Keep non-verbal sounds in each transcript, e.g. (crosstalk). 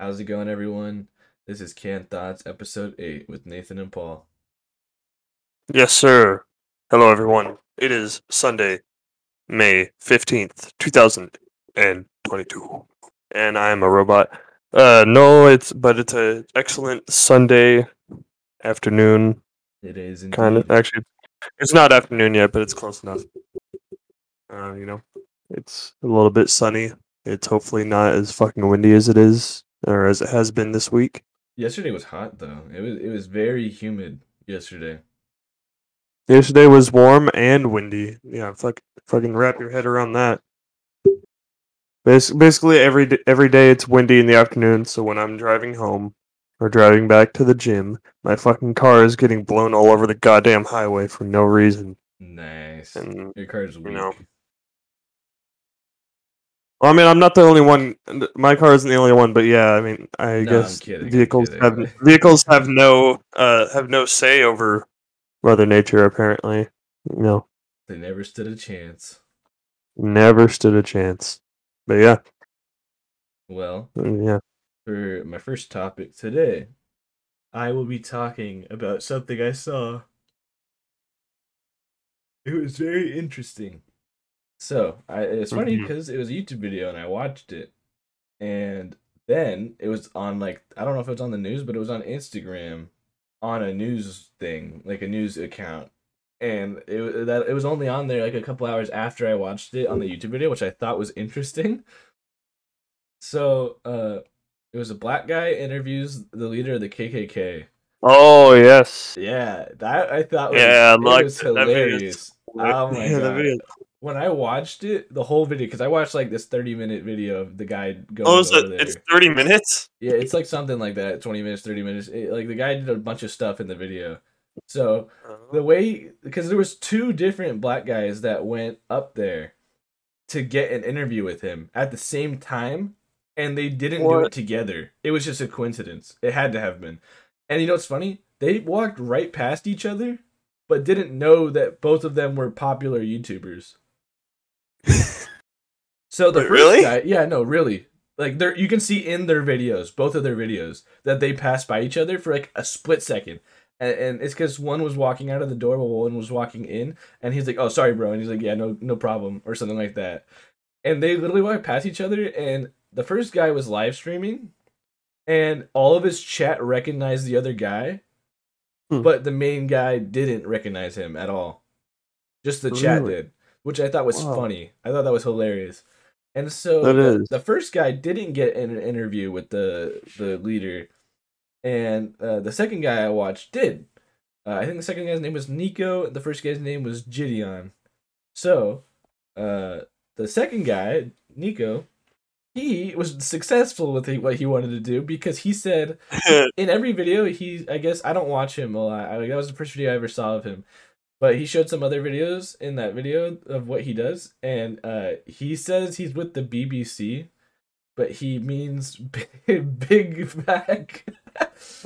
How's it going, everyone? This is Canned Thoughts, episode 8 with Nathan and Paul. Yes, sir. Hello, everyone. It is Sunday, May 15th, 2022. And I am a robot. Uh, no, it's, but it's a excellent Sunday afternoon. It is indeed. Kind of, actually, it's not afternoon yet, but it's close enough. Uh, you know, it's a little bit sunny. It's hopefully not as fucking windy as it is, or as it has been this week. Yesterday was hot, though. It was it was very humid yesterday. Yesterday was warm and windy. Yeah, fuck, fucking wrap your head around that. Bas- Basically, every d- every day it's windy in the afternoon. So when I'm driving home or driving back to the gym, my fucking car is getting blown all over the goddamn highway for no reason. Nice. And Your car's weak. know, well, I mean, I'm not the only one. My car isn't the only one, but yeah, I mean, I No, guess kidding, vehicles have (laughs) vehicles have no uh have no say over Mother Nature. Apparently, you know. They never stood a chance. Never stood a chance. But yeah, Well, mm, yeah. for my first topic today, I will be talking about something I saw. It was very interesting. So, I, it's funny because it was a YouTube video and I watched it. And then it was on, like, I don't know if it was on the news, but it was on Instagram on a news thing, like a news account. And it, that, it was only on there like a couple hours after I watched it on the YouTube video, which I thought was interesting. So, uh, it was a black guy interviews the leader of the KKK. Oh yes. Yeah, that I thought was, Yeah, it like, was that hilarious. Oh my (laughs) god! When I watched it, the whole video, because I watched like this thirty-minute video of the guy going Oh, is over it, there. it's thirty minutes. Yeah, it's like something like that, twenty minutes, thirty minutes. It- like the guy did a bunch of stuff in the video. So the oh. way, because there was two different black guys that went up there to get an interview with him at the same time, and they didn't do it together. It was just a coincidence. It had to have been. And you know what's funny? They walked right past each other, but didn't know that both of them were popular YouTubers. So the Wait, first really? guy, yeah, no, really, like there, you can see in their videos, both of their videos, that they passed by each other for like a split second, and, and it's because one was walking out of the door while one was walking in, and he's like, "Oh, sorry, bro," and he's like, "Yeah, no, no problem," or something like that, and they literally walked past each other, and the first guy was live streaming, and all of his chat recognized the other guy, Hmm. but the main guy didn't recognize him at all. Just the chat did, which I thought was Wow. funny. I thought that was hilarious. And so the, the first guy didn't get an interview with the the leader, and uh, the second guy I watched did. Uh, I think the second guy's name was Nico. The first guy's name was Gideon. So, uh, the second guy, Nico, he was successful with what he wanted to do because he said (laughs) in every video he I guess I don't watch him a lot. I, that was the first video I ever saw of him. But he showed some other videos in that video of what he does and uh he says he's with the BBC but he means (laughs) big, big back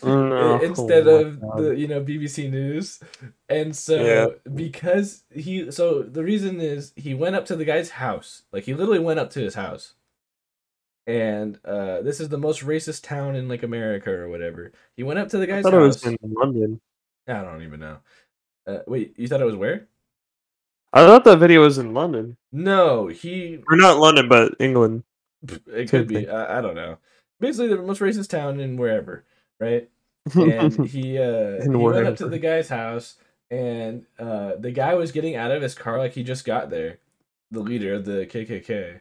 No. (laughs) instead Oh of God. the you know BBC news. And so Yeah. because he so the reason is he went up to the guy's house. Like he literally went up to his house. And uh this is the most racist town in like America or whatever. He went up to the I guy's was house. in London. I don't even know. Uh, wait, you thought it was where? I thought that video was in London, No, he or not London, but England. it could be. I, I don't know. Basically the most racist town in wherever, right? and (laughs) he uh he went up to the guy's house and uh the guy was getting out of his car like he just got there the leader of the kkk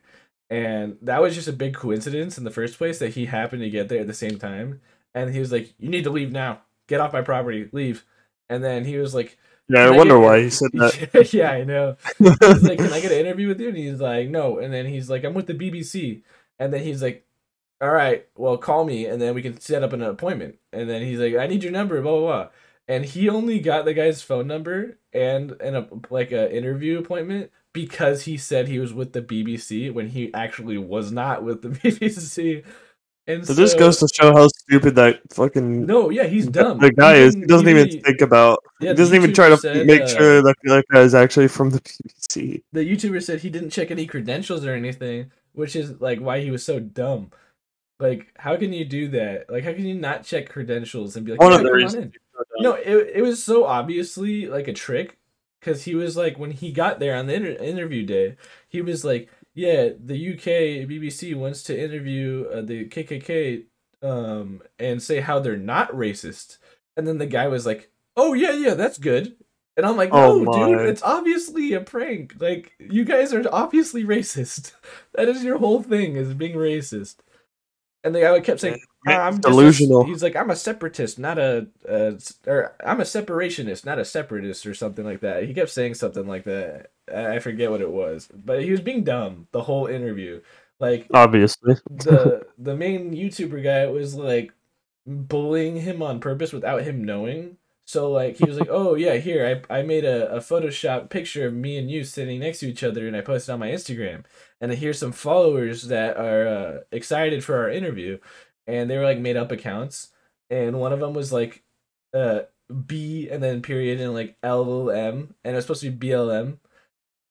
and that was just a big coincidence in the first place that he happened to get there at the same time and he was like you need to leave now get off my property leave and then he was like yeah, I wonder get- why he said that. (laughs) yeah i know he's like, "Can I get an interview with you?" And he's like, "No." And then he's like, "I'm with the BBC." And then he's like, "All right, well, call me, and then we can set up an appointment." And then he's like, "I need your number." Blah blah blah. And he only got the guy's phone number and and a like a interview appointment because he said he was with the BBC when he actually was not with the (laughs) BBC. And So this goes to show how stupid that fucking no, yeah, he's dumb. the guy He is. He doesn't even think about. yeah, he doesn't even try to said, make uh, sure that that guy is actually from the BBC. the YouTuber said he didn't check any credentials or anything, which is like why he was so dumb. Like, how can you do that? Like, how can you not check credentials and be like, One "Yeah, of the reasons. No, it it was so obviously like a trick because he was like when he got there on the inter- interview day, he was like, "Yeah, the UK BBC wants to interview uh, the KKK um and say how they're not racist," and then the guy was like, "Oh yeah, yeah, that's good." And I'm like, Oh no, dude, it's obviously a prank. Like, you guys are obviously (laughs) racist. That is your whole thing, is being racist. And the guy kept saying, I'm just a- delusional. he's like, I'm a separatist, not a, a, or I'm a separationist, not a separatist, or something like that. He kept saying something like that. I I forget what it was, but he was being dumb the whole interview. Like Obviously. the (laughs) the main YouTuber guy was like bullying him on purpose without him knowing. So like he was like, "Oh yeah, here I I made a, a Photoshop picture of me and you sitting next to each other, and I posted on my Instagram. And here's some followers that are uh, excited for our interview, and they were like made up accounts, and one of them was like, uh, B and then period and like L M, and it was supposed to be BLM.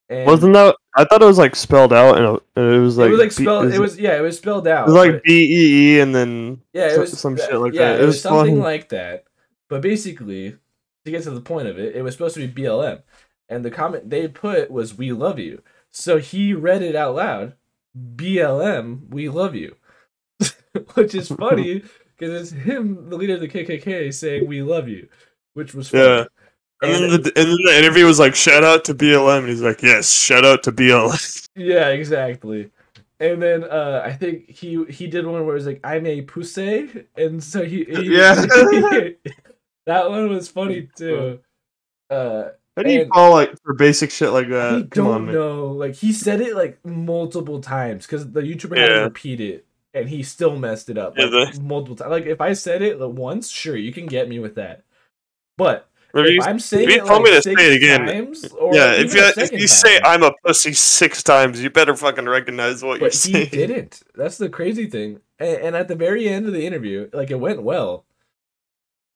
And Wasn't that? I thought it was like spelled out, and it- was like it was like spelled. is It was yeah, it was spelled out. It was like B E E, and then Yeah, it was some shit like yeah, that. It, It was, was something fun. like that. But basically, to get to the point of it, it was supposed to be BLM, and the comment they put was "We love you." So he read it out loud, "BLM, we love you," (laughs) which is funny because it's him, the leader of the KKK, saying "We love you," which was funny. Yeah. And then the and then the interview was like, "Shout out to BLM," and he's like, "Yes, shout out to BLM." (laughs) Yeah, exactly. And then uh, I think he he did one where it was like I'm a pussy, and so he, he (laughs) Yeah. that one was funny too. Uh, How do you And- call like for basic shit like that? I don't on, man. know. Like he said it like multiple times because the YouTuber had to repeat it, and he still messed it up Yeah, like, the- multiple times. Like if I said it once, sure, you can get me with that. But you- I'm saying it told like me to six say it again, yeah, if you if you say time- I'm a pussy six times, you better fucking recognize what you're but he didn't. That's the crazy thing. And, and at the very end of the interview, like it went well,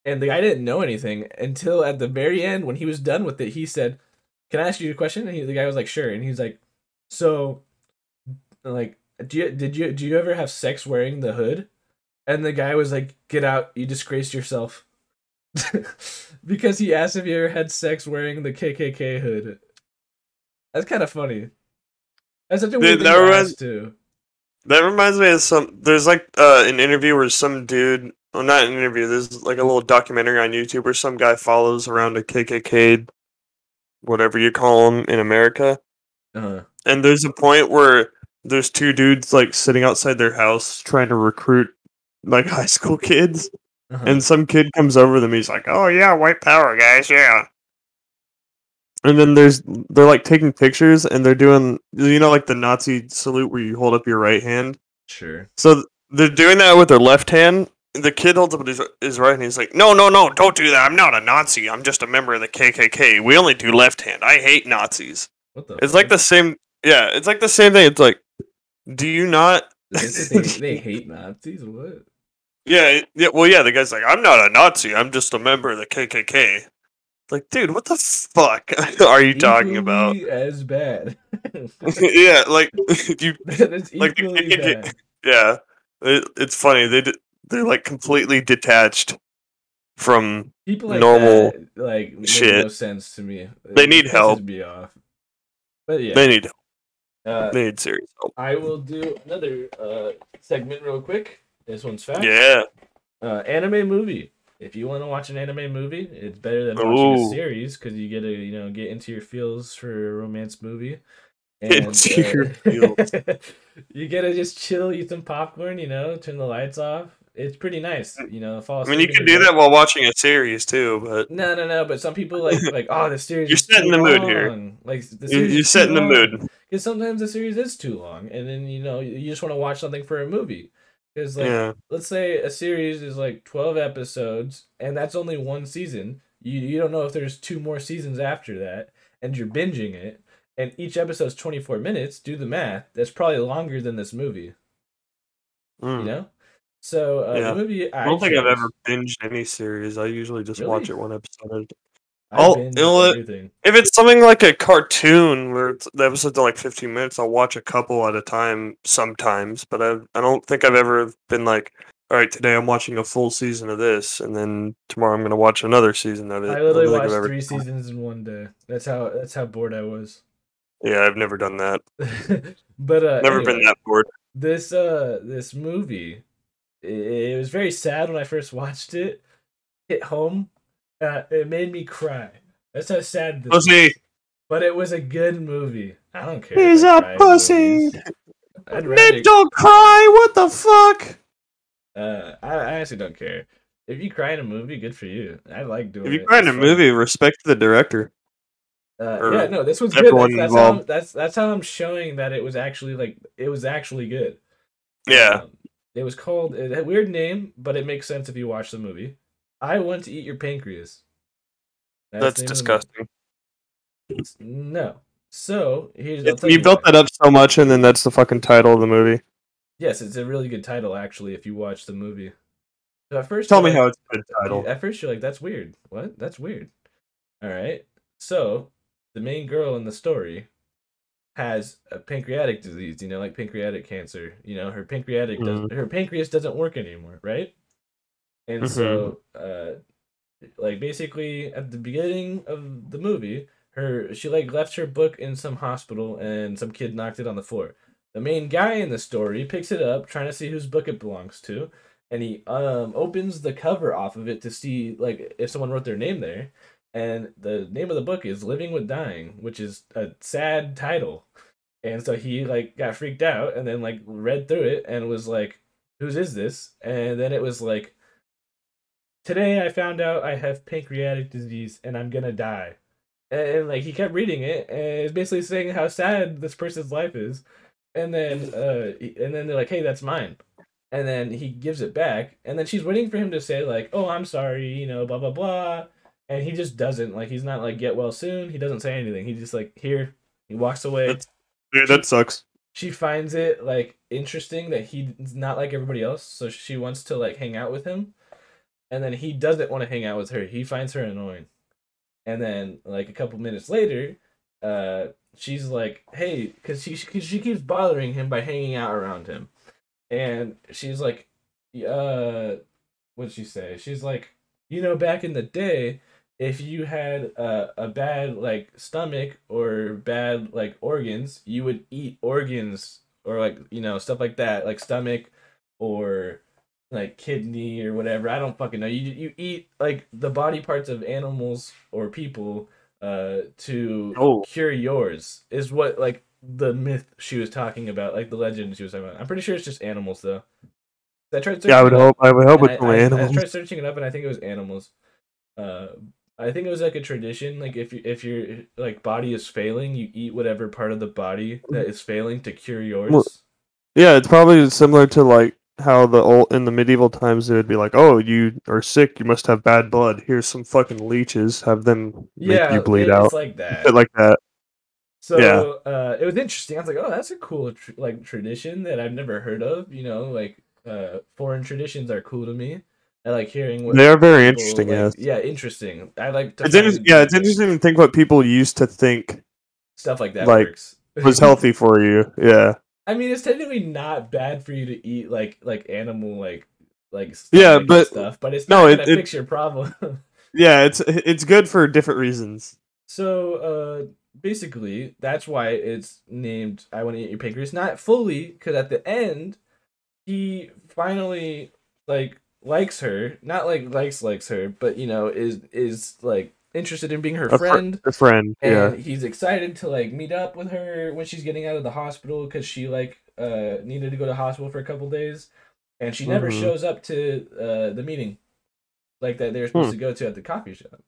and the guy didn't know anything until at the very end when he was done with it. He said, "Can I ask you a question?" And he, the guy was like, "Sure." And he's like, "So, like, do you did you do you ever have sex wearing the hood?" And the guy was like, "Get out! You disgraced yourself." (laughs) because he asked if you ever had sex wearing the KKK hood. That's kind of funny. That's such a weird Dude, thing that to reminds- too. That reminds me of some. There's like uh, an interview where some dude, well, not an interview. There's like a little documentary on YouTube where some guy follows around a KKK, whatever you call them in America. Uh-huh. And there's a point where there's two dudes like sitting outside their house trying to recruit like (laughs) high school kids, Uh-huh. and some kid comes over to them. He's like, "Oh yeah, white power, guys, yeah." And then there's they're like taking pictures and they're doing you know like the Nazi salute where you hold up your right hand. sure. So they're doing that with their left hand. The kid holds up his, his right hand. He's like, "No, no, no! Don't do that! I'm not a Nazi. I'm just a member of the KKK. We only do left hand. I hate Nazis." What the? It's like the same. Yeah, it's like the same thing. It's like, do you not? (laughs) They, they, hate Nazis. What? Yeah, yeah. Well, yeah. The guy's like, "I'm not a Nazi. I'm just a member of the KKK." Like, dude, what the fuck (laughs) are you talking about? As bad. (laughs) yeah, like you. Like KKK bad. Yeah, it, it's funny. They d- they're like completely detached from People like normal that, like make shit. no sense to me. They It need help. Be off. But yeah, they need uh, need serious. I will do another uh, segment real quick. This one's fast. Yeah, Uh, anime movie. If you want to watch an anime movie, it's better than watching a series because you get to you know get into your feels for a romance movie. Get (laughs) into your feels. (laughs) you get to just chill, eat some popcorn, you know, turn the lights off. It's pretty nice, you know. Fall I mean you can do that while watching a series too, but No, no, no. But some people like like oh the series. You're setting the mood here. Like the you, series you're too setting the mood. Because sometimes the series is too long, and then you know you just want to watch something for a movie. Because like yeah, let's say a series is like 12 episodes and that's only one season you, you don't know if there's two more seasons after that and you're binging it and each episode's 24 minutes do the math that's probably longer than this movie Mm. you know so uh, Yeah. the movie I, I don't think I've ever binged any series. I usually just watch it one episode. At a- I I'll- you know everything. If it's something like a cartoon where it's, the episodes are like 15 minutes, I'll watch a couple at a time sometimes. But I I don't think I've ever been like, all right, today I'm watching a full season of this, and then tomorrow I'm gonna watch another season of it. I literally watched ever three seasons in one day. That's how that's how bored I was. Yeah, I've never done that. (laughs) but uh, Never been that bored. this uh this movie it, it was very sad when i first watched it hit home uh, it made me cry that's how sad this was. Pussy. but it was a good movie i don't care He's if I a cry in pussy. movies. (laughs) I'd rather, Nick, don't cry. What the fuck? uh, I, I actually don't care if you cry in a movie good for you i like doing it. If you it. cry in a It's fun. movie, respect the director. Uh, yeah, no, this was good. That's, that's, how I'm, that's that's how I'm showing that it was actually like it was actually good. Yeah. Um, it was called it had a weird name, but it makes sense if you watch the movie. I want to eat your pancreas. That's the name of the disgusting. No. So here's I'll you built why. that up so much, and then that's the fucking title of the movie. Yes, it's a really good title actually. If you watch the movie. So at first, Tell me like- how it's a good title. At first, you're like, "That's weird. What? That's weird." All right. So the main girl in the story has a pancreatic disease. You know, like pancreatic cancer. You know, her pancreatic does mm-hmm. her pancreas doesn't work anymore, right? And so, uh, like basically at the beginning of the movie, her she like left her book in some hospital, and some kid knocked it on the floor. The main guy in the story picks it up, trying to see whose book it belongs to, and he um opens the cover off of it to see like if someone wrote their name there. And the name of the book is Living with Dying, which is a sad title. And so he like got freaked out and then like read through it and was like, Whose is this? And then it was like Today I found out I have pancreatic disease and I'm gonna die. And, and, like he kept reading it and it's basically saying how sad this person's life is. And then (laughs) uh and then they're like, Hey, that's mine. And then he gives it back and then she's waiting for him to say like oh i'm sorry you know blah blah blah. And he just doesn't. Like he's not like get well soon. He doesn't say anything. He just like here. He walks away. That's- Dude, that sucks. she finds it like interesting that he's not like everybody else so she wants to like hang out with him and then he doesn't want to hang out with her he finds her annoying. And then like a couple minutes later uh she's like hey because she, cause she keeps bothering him by hanging out around him. And she's like uh what'd she say? She's like you know back in the day if you had a, a bad like stomach or bad like organs you would eat organs or like you know stuff like that like stomach or like kidney or whatever i don't fucking know you you eat like the body parts of animals or people uh to Oh. cure yours is what like the myth she was talking about like the legend she was talking about i'm pretty sure it's just animals though I tried Yeah, I would searching it up, hope. I would hope and it's I, only I, I tried searching it up and I think it was animals. Uh, I think it was like a tradition. Like if you if your like body is failing, you eat whatever part of the body that is failing to cure yours. Well, Yeah, it's probably similar to like how the old in the medieval times it would be like, oh, you are sick, you must have bad blood. Here's some fucking leeches, have them make yeah, you bleed it's out, like that. (laughs) like that. So Yeah. uh, it was interesting. I was like, oh, that's a cool tr- like tradition that I've never heard of. You know, like uh, foreign traditions are cool to me. I like hearing what They are very people, interesting. like- yes, Yeah, interesting. I like to it's yeah, it's interesting to think what people used to think stuff like that like, works. was (laughs) healthy for you. Yeah, I mean, it's technically not bad for you to eat like like animal like like Yeah, but- stuff, but it's no, not it- gonna it- fix your problem. (laughs) yeah, it's it's good for different reasons. so uh, basically, that's why it's named "I Want to Eat Your Pancreas." Not fully, because at the end, he finally like likes her, not like likes likes her, but you know is is like interested in being her A fr- friend. A friend. and Yeah, he's excited to like meet up with her when she's getting out of the hospital because she like uh needed to go to the hospital for a couple days and she never Mhm. shows up to uh the meeting like that they're supposed Hmm. to go to at the coffee shop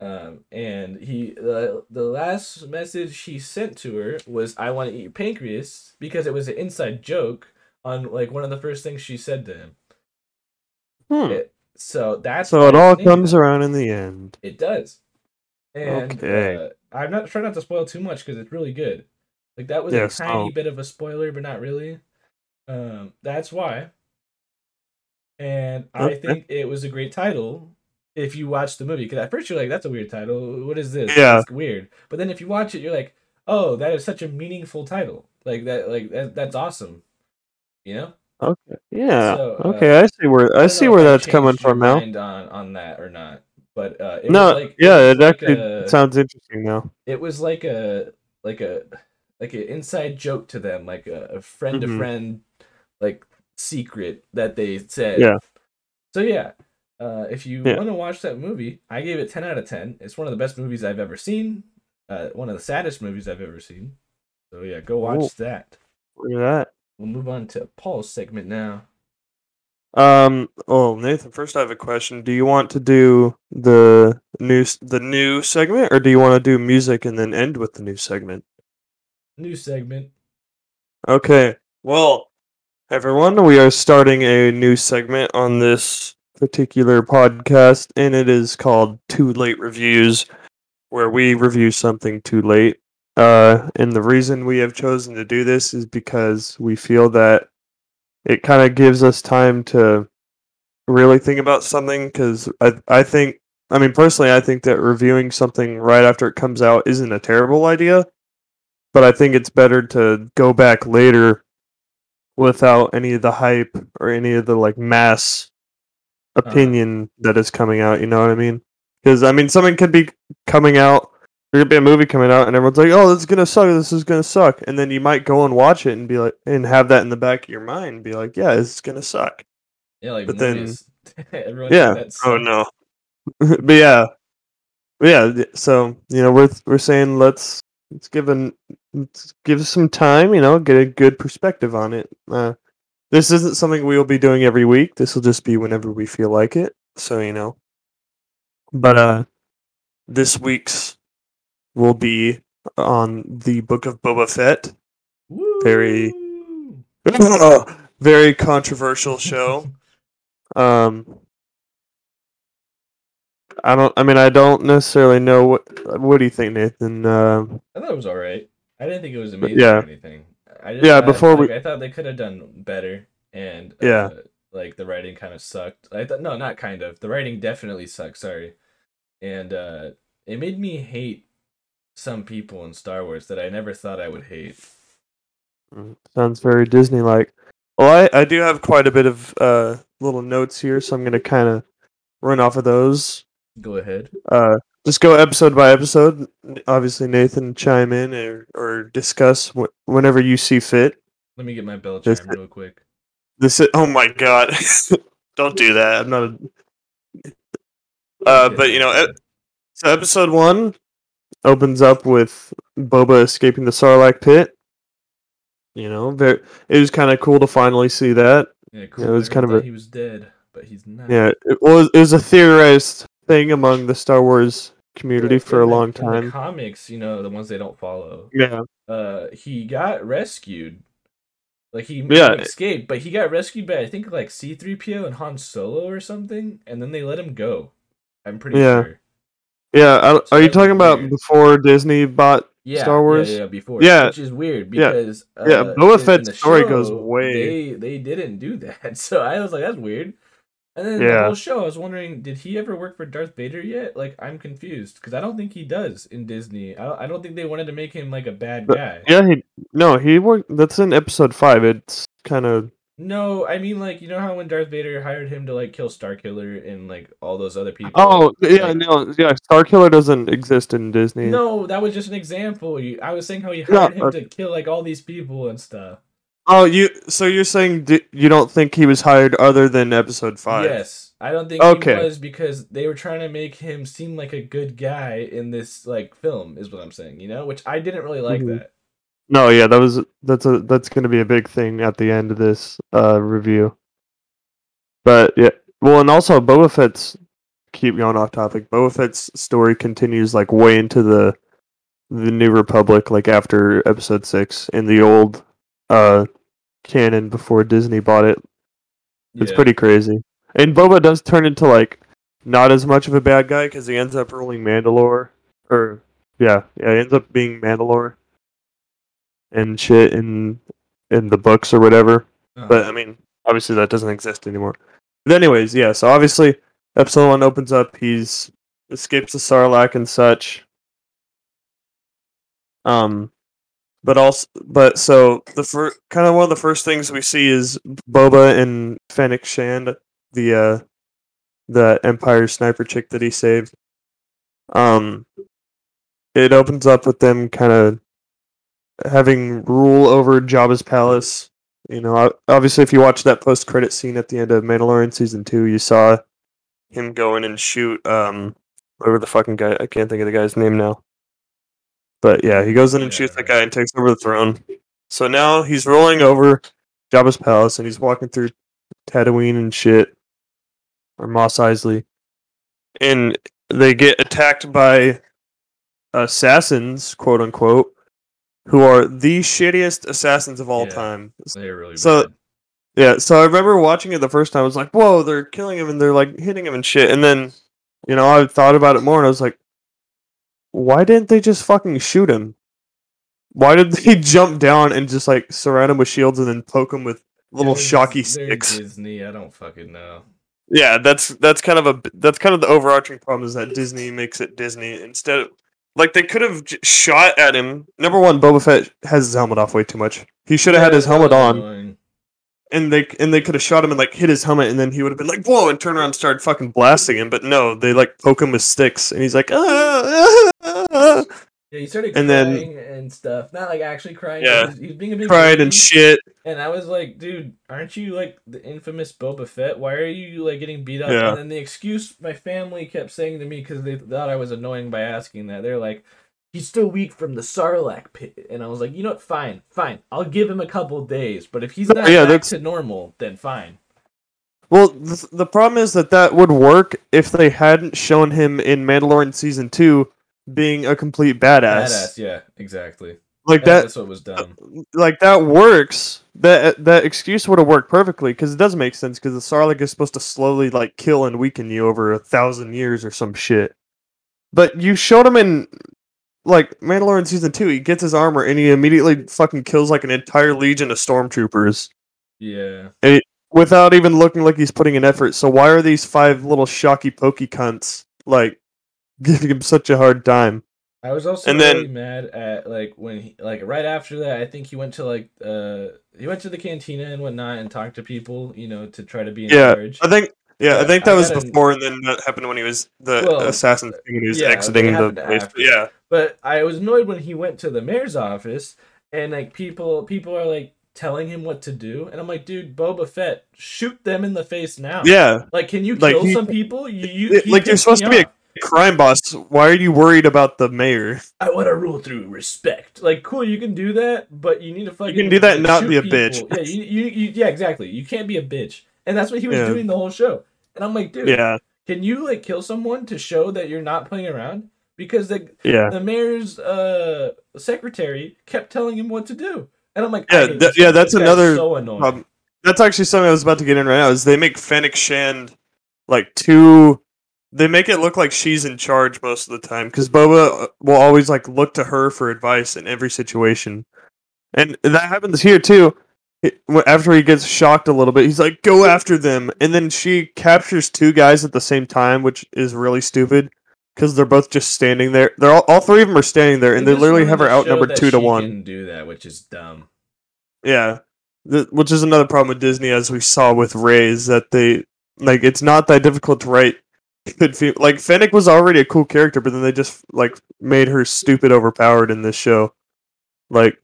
um and he the the last message he sent to her was i want to eat your pancreas because it was an inside joke on like one of the first things she said to him Hmm. it- so that's So it all comes around in the end. It does. And Okay. uh, I'm not trying not to spoil too much because it's really good. Like that was Yes, a tiny oh. bit of a spoiler, but not really. Um, that's why. And I think it was a great title if you watch the movie. Because at first you're like, "That's a weird title. What is this? Yeah. it's weird." But then if you watch it, you're like, "Oh, that is such a meaningful title. Like that. Like that, that's awesome." You know. Okay. Yeah. So, uh, okay, I see where I, don't see where that's coming from now. On on that or not, but uh, it No, like, yeah, it like actually a- sounds interesting now. it was like a like a like an inside joke to them, like a, friend to friend like secret that they said. Yeah. So yeah, uh, if you Yeah. want to watch that movie, I gave it ten out of ten. It's one of the best movies I've ever seen. Uh, one of the saddest movies I've ever seen. So yeah, go watch Cool. that. Look at that. We'll move on to Paul's segment now. Um. Oh, Nathan. First, I have a question. Do you want to do the new the new segment, or do you want to do music and then end with the new segment? New segment. Okay. Well, everyone, we are starting a new segment on this particular podcast, and it is called Too Late Reviews, where we review something too late. Uh, and the reason we have chosen to do this is because we feel that it kind of gives us time to really think about something. Because I, I think, I mean, personally, I think that reviewing something right after it comes out isn't a terrible idea but I think it's better to go back later without any of the hype or any of the like mass opinion that is coming out. You know what I mean? Because I mean, something could be coming out. There could be a movie coming out, and everyone's like, "Oh, this is gonna suck. This is gonna suck," and then you might go and watch it and be like, and have that in the back of your mind, and be like, "Yeah, is gonna suck." Yeah, like But then- (laughs) Yeah. Oh no. (laughs) but yeah, but yeah. So you know, we're we're saying let's let's give an let's give some time. You know, get a good perspective on it. Uh, this isn't something we will be doing every week. This will just be whenever we feel like it. So you know. But uh, this week's will be on the Book of Boba Fett. very- Woo! (laughs) Very controversial show. Um, I don't. I mean, I don't necessarily know what. What do you think, Nathan? Um, I thought it was all right. I didn't think it was amazing yeah. or anything. I just Yeah, thought, before like, we- I thought they could have done better, and Yeah. uh, like the writing kind of sucked. I thought no, not kind of. The writing definitely sucked. Sorry, and uh, it made me hate some people in Star Wars that I never thought I would hate. sounds very Disney-like. Well, I, I do have quite a bit of uh little notes here, so I'm gonna kind of run off of those. Go ahead. Uh, just go episode by episode. Obviously, Nathan chime in or or discuss wh- whenever you see fit. Let me get my bell This- real quick. This is, oh my god. (laughs) Don't do that. I'm not a Uh, but you know, e- so episode one opens up with Boba escaping the Sarlacc pit. You know, very, it was kind of cool to finally see that. yeah, it was kind of a- he was dead, but he's not. Yeah, it was it was a theorized thing among the Star Wars community Like, for a long in the time. comics, you know, the ones they don't follow. Yeah, uh he got rescued like he, Yeah. escaped but he got rescued by i think like c3po and han solo or something and then they let him go i'm pretty Yeah. sure yeah. Are you talking about weird. before Disney bought? yeah Star Wars? yeah, yeah before Yeah. which is weird because Yeah, uh, Boba in- in Fett's story goes way- they they didn't do that (laughs) so i was like that's weird and then the whole show i was wondering did he ever work for darth vader yet like i'm confused because i don't think he does in disney I don't, I don't think they wanted to make him like a bad But- guy Yeah, he no, he worked. That's in episode five. It's kind of No, I mean like you know how when Darth Vader hired him to like kill Starkiller and like all those other people. oh yeah, like- no, yeah. Starkiller doesn't exist in Disney. No, that was just an example. I was saying how he Yeah, hired him uh, to kill like all these people and stuff. Oh, you. So you're saying di- you don't think he was hired other than episode five? Yes, I don't think Okay. he was because they were trying to make him seem like a good guy in this like film. Is what I'm saying. You know, which I didn't really like Mhm. that. No, yeah, that was that's a that's going to be a big thing at the end of this uh review. But yeah, well, and also Boba Fett's keep going off topic. Boba Fett's story continues like way into the the New Republic, like after Episode Six in the old uh canon before Disney bought it. It's Yeah. pretty crazy. And Boba does turn into like not as much of a bad guy because he ends up ruling Mandalore, or yeah, yeah, he ends up being Mandalore and shit in in the books or whatever. Uh-huh. But I mean, obviously that doesn't exist anymore. But anyways, yeah. So obviously Epsilon opens up. He's escapes the Sarlacc and such. Um, but also, but so the first kind of one of the first things we see is Boba and Fennec Shand, the uh, the Empire sniper chick that he saved. Um, it opens up with them kind of having rule over Jabba's palace. You know, obviously, if you watch that post credit scene at the end of Mandalorian season two, you saw him go in and shoot um whatever the fucking guy I can't think of the guy's name now. But yeah, he goes in and shoots that guy and takes over the throne. So now he's rolling over Jabba's palace and he's walking through Tatooine and shit. Or Mos Eisley. And they get attacked by assassins, quote unquote, who are the shittiest assassins of all Yeah. time. They're really So- bad. Yeah, so I remember watching it the first time. I was like, "Whoa, they're killing him and they're like hitting him and shit." And then, you know, I thought about it more and I was like, "Why didn't they just fucking shoot him? Why did (laughs) they jump down and just like surround him with shields and then poke him with little shocky sticks?" (laughs) Disney, I don't fucking know. Yeah, that's that's kind of a that's kind of the overarching problem is that Disney makes it Disney instead of like they could have j- shot at him. Number one, Boba Fett has his helmet off way too much. He should have had his helmet on. and they and they could have shot him and like hit his helmet and then he would have been like whoa and turn around and started fucking blasting him but no they like poke him with sticks and he's like ah, ah, ah," Yeah, he started And then- crying and stuff. Not like actually crying. Yeah. He was, he was being a big cried and shit And I was like, dude, aren't you like the infamous Boba Fett? Why are you like getting beat up? Yeah. And then the excuse my family kept saying to me because they thought I was annoying by asking that, they're like, he's still weak from the Sarlacc pit. And I was like, you know what? Fine, fine. I'll give him a couple days. But if he's not yeah, back that's- to normal, then fine. well th- the problem is that that would work if they hadn't shown him in Mandalorian season 2 being a complete badass, Badass, yeah, exactly. like That, that that's what was uh, dumb. like that works that uh, that excuse would have worked perfectly because it does make sense because the Sarlacc is supposed to slowly like kill and weaken you over a thousand years or some shit. But you showed him in like Mandalorian season two. He gets his armor and he immediately fucking kills like an entire legion of stormtroopers Yeah. without even looking like he's putting an effort. So why are these five little shocky pokey cunts like giving him such a hard time? I was also And then- really mad at like when he like right after that I think he went to like uh he went to the cantina and whatnot and talked to people, you know, to try to be Yeah, charge. I think. Yeah, I think that I was before, and then that happened when he was the Well, assassin thing, and he was yeah, exiting the base. after. Yeah, But I was annoyed when he went to the mayor's office and like people people are like telling him what to do and I'm like, dude, Boba Fett, shoot them in the face now. yeah. Like, can you Like, kill he- some people? You, you it- like, you're supposed to be a-. Crime boss. Why are you worried about the mayor? I want to rule through respect. Like, cool, you can do that, but you need to fucking. You can do that and not be a people. bitch. Yeah, you, you, you, yeah, exactly. You can't be a bitch, and that's what he was Yeah. doing the whole show. And I'm like, dude, Yeah, can you like kill someone to show that you're not playing around? Because the yeah, the mayor's uh secretary kept telling him what to do, and I'm like, Yeah, th- yeah, that's another so annoying. problem. That's actually something I was about to get in right now. Is they make Fennec Shand like too. They make it look like she's in charge most of the time because Boba will always like look to her for advice in every situation, and that happens here too. It- After he gets shocked a little bit, he's like, "Go after them," and then she captures two guys at the same time, which is really stupid because they're both just standing there. They're all, all three of them are standing there, and they just literally have her outnumbered two to one. Do that, which is dumb. Yeah, Th- which is another problem with Disney, as we saw with Rey, is that they like it's not that difficult to write like Fennec was already a cool character, but then they just like made her stupid overpowered in this show. Like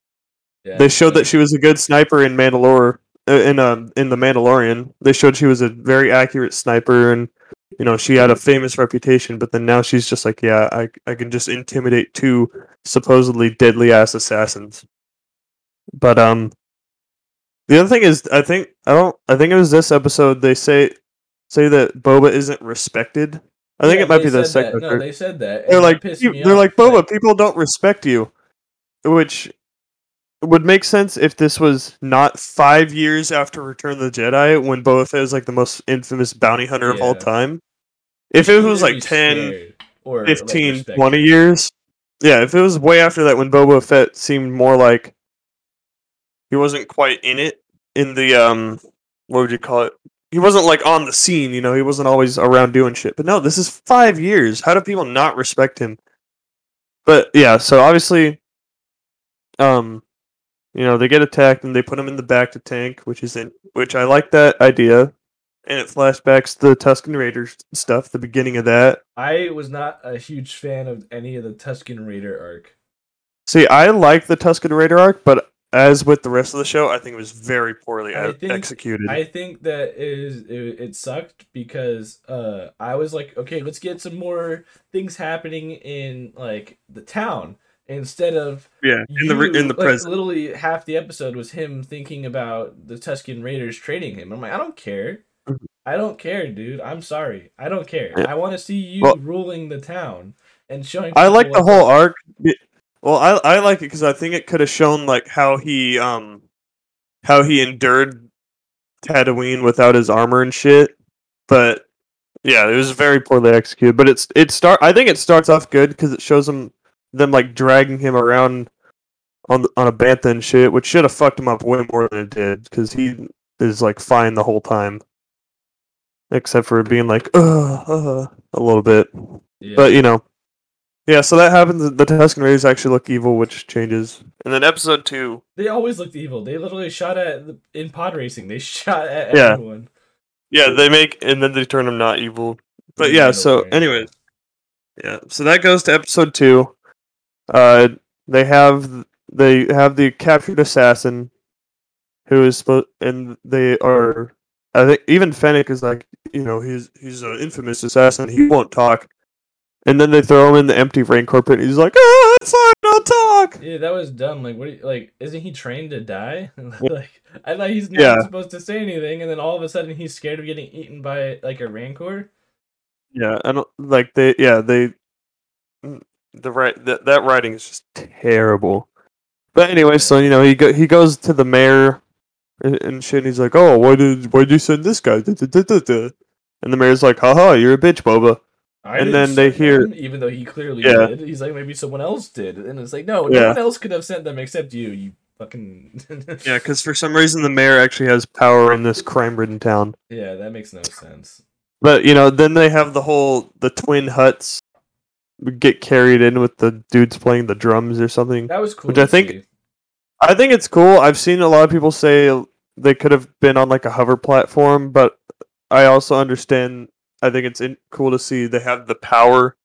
Yeah, they showed that she was a good sniper in Mandalore, uh, in um in the Mandalorian. They showed she was a very accurate sniper, and you know she had a famous reputation. But then now she's just like, yeah, I I can just intimidate two supposedly deadly ass assassins. But um, the other thing is, I think I don't. I think it was this episode. They say say that Boba isn't respected. I think Yeah, it might be the second. No, they said that. they're like "You- they're like Boba. people don't respect you, which would make sense if this was not five years after Return of the Jedi, when Boba Fett is like the most infamous bounty hunter of all time. If it was like be 10, or, 15, respect 20 years, yeah, if it was way after that, when Boba Fett seemed more like he wasn't quite in it in the um, what would you call it? He wasn't like on the scene, you know, he wasn't always around doing shit. But no, this is five years. How do people not respect him? But yeah, so obviously, um, you know, they get attacked and they put him in the back to tank, which is in which I like that idea. And it flashbacks the Tusken Raiders stuff, the beginning of that. I was not a huge fan of any of the Tusken Raider arc. See, I like the Tusken Raider arc, but as with the rest of the show, I think it was very poorly I think- executed. I think that is it, it sucked because uh I was like, okay, let's get some more things happening in like the town instead of yeah, in the in the like, present. Literally half the episode was him thinking about the Tusken Raiders trading him. I'm like, I don't care. Mhm. I don't care, dude. I'm sorry. I don't care. Yeah. I want to see you Well- ruling the town and showing. I like the whole arc. Well, I I like it because I think it could have shown like how he um how he endured Tatooine without his armor and shit. But yeah, it was very poorly executed. But it's it start. I think it starts off good because it shows him them like dragging him around on on a bantha and shit, which should have fucked him up way more than it did because he is like fine the whole time, except for being like uh, uh a little bit. Yeah. But you know, yeah. So that happens. The Tusken Raiders actually look evil, which changes. And then episode two, they always looked evil. They literally shot at the, in pod racing. They (laughs) shot at Yeah. everyone. yeah, they make and then they turn them not evil. But The yeah. So, Mandalorian. anyways, yeah. So that goes to episode two. Uh, they have they have the captured assassin, who is supposed, and they are. I think even Fennec is like, you know, he's he's an infamous assassin. He won't talk. And then they throw him in the empty Rancor pit. And he's like, "Ah, it's fine, I'll talk." Yeah, that was dumb. Like, what? You, like, isn't he trained to die? (laughs) like, I thought he's not Yeah. supposed to say anything, and then all of a sudden he's scared of getting eaten by like a rancor. Yeah, I don't like they. Yeah, they. mm, The right that that writing is just terrible. But anyway, so you know he go, he goes to the mayor and, and shit. And he's like, "Oh, why did why did you send this guy?" Da, da, da, da, da." And the mayor's like, "Haha, you're a bitch, Boba." I And then they hear- them, even though he clearly Yeah. did. He's like, maybe someone else did, and it's like, no, no Yeah. one else could have sent them except you. You fucking. (laughs) Yeah, because for some reason the mayor actually has power in this crime-ridden town. yeah, that makes no sense. But you know, then they have the whole the twin Hutts get carried in with the dudes playing the drums or something. That was cool. Which I think- see. I think it's cool. I've seen a lot of people say they could have been on like a hover platform, but I also understand. I think it's in, cool to see they have the power.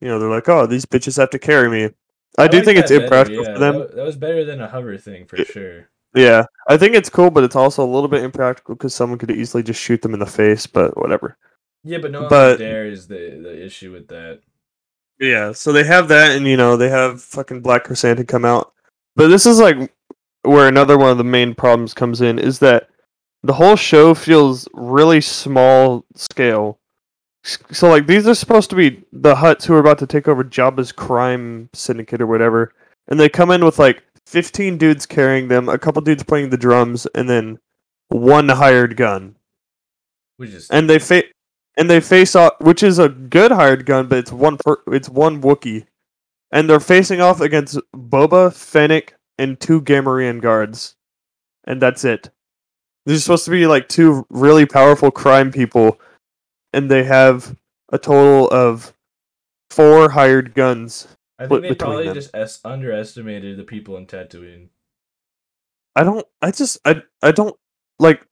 You know, they're like, oh, these bitches have to carry me. I, do like think it's better, impractical yeah, for them. That, that was better than a hover thing for sure. Yeah, I think it's cool, but it's also a little bit impractical because someone could easily just shoot them in the face. But whatever. Yeah, but no one But- dare is the the issue with that. Yeah, so they have that, and you know they have fucking Black Krrsantan come out. But this is like where another one of the main problems comes in is that the whole show feels really small scale. So like these are supposed to be the Hutts who are about to take over Jabba's crime syndicate or whatever, and they come in with like fifteen dudes carrying them, a couple dudes playing the drums, and then one hired gun. Which is and they fa- and they face off, which is a good hired gun, but it's one per- it's one Wookiee, and they're facing off against Boba, Fennec, and two Gamorrean guards, and that's it. There's supposed to be like two really powerful crime people, and they have a total of four hired guns. I think they probably them. just es- underestimated the people in Tatooine. I don't. I just. I. I don't like.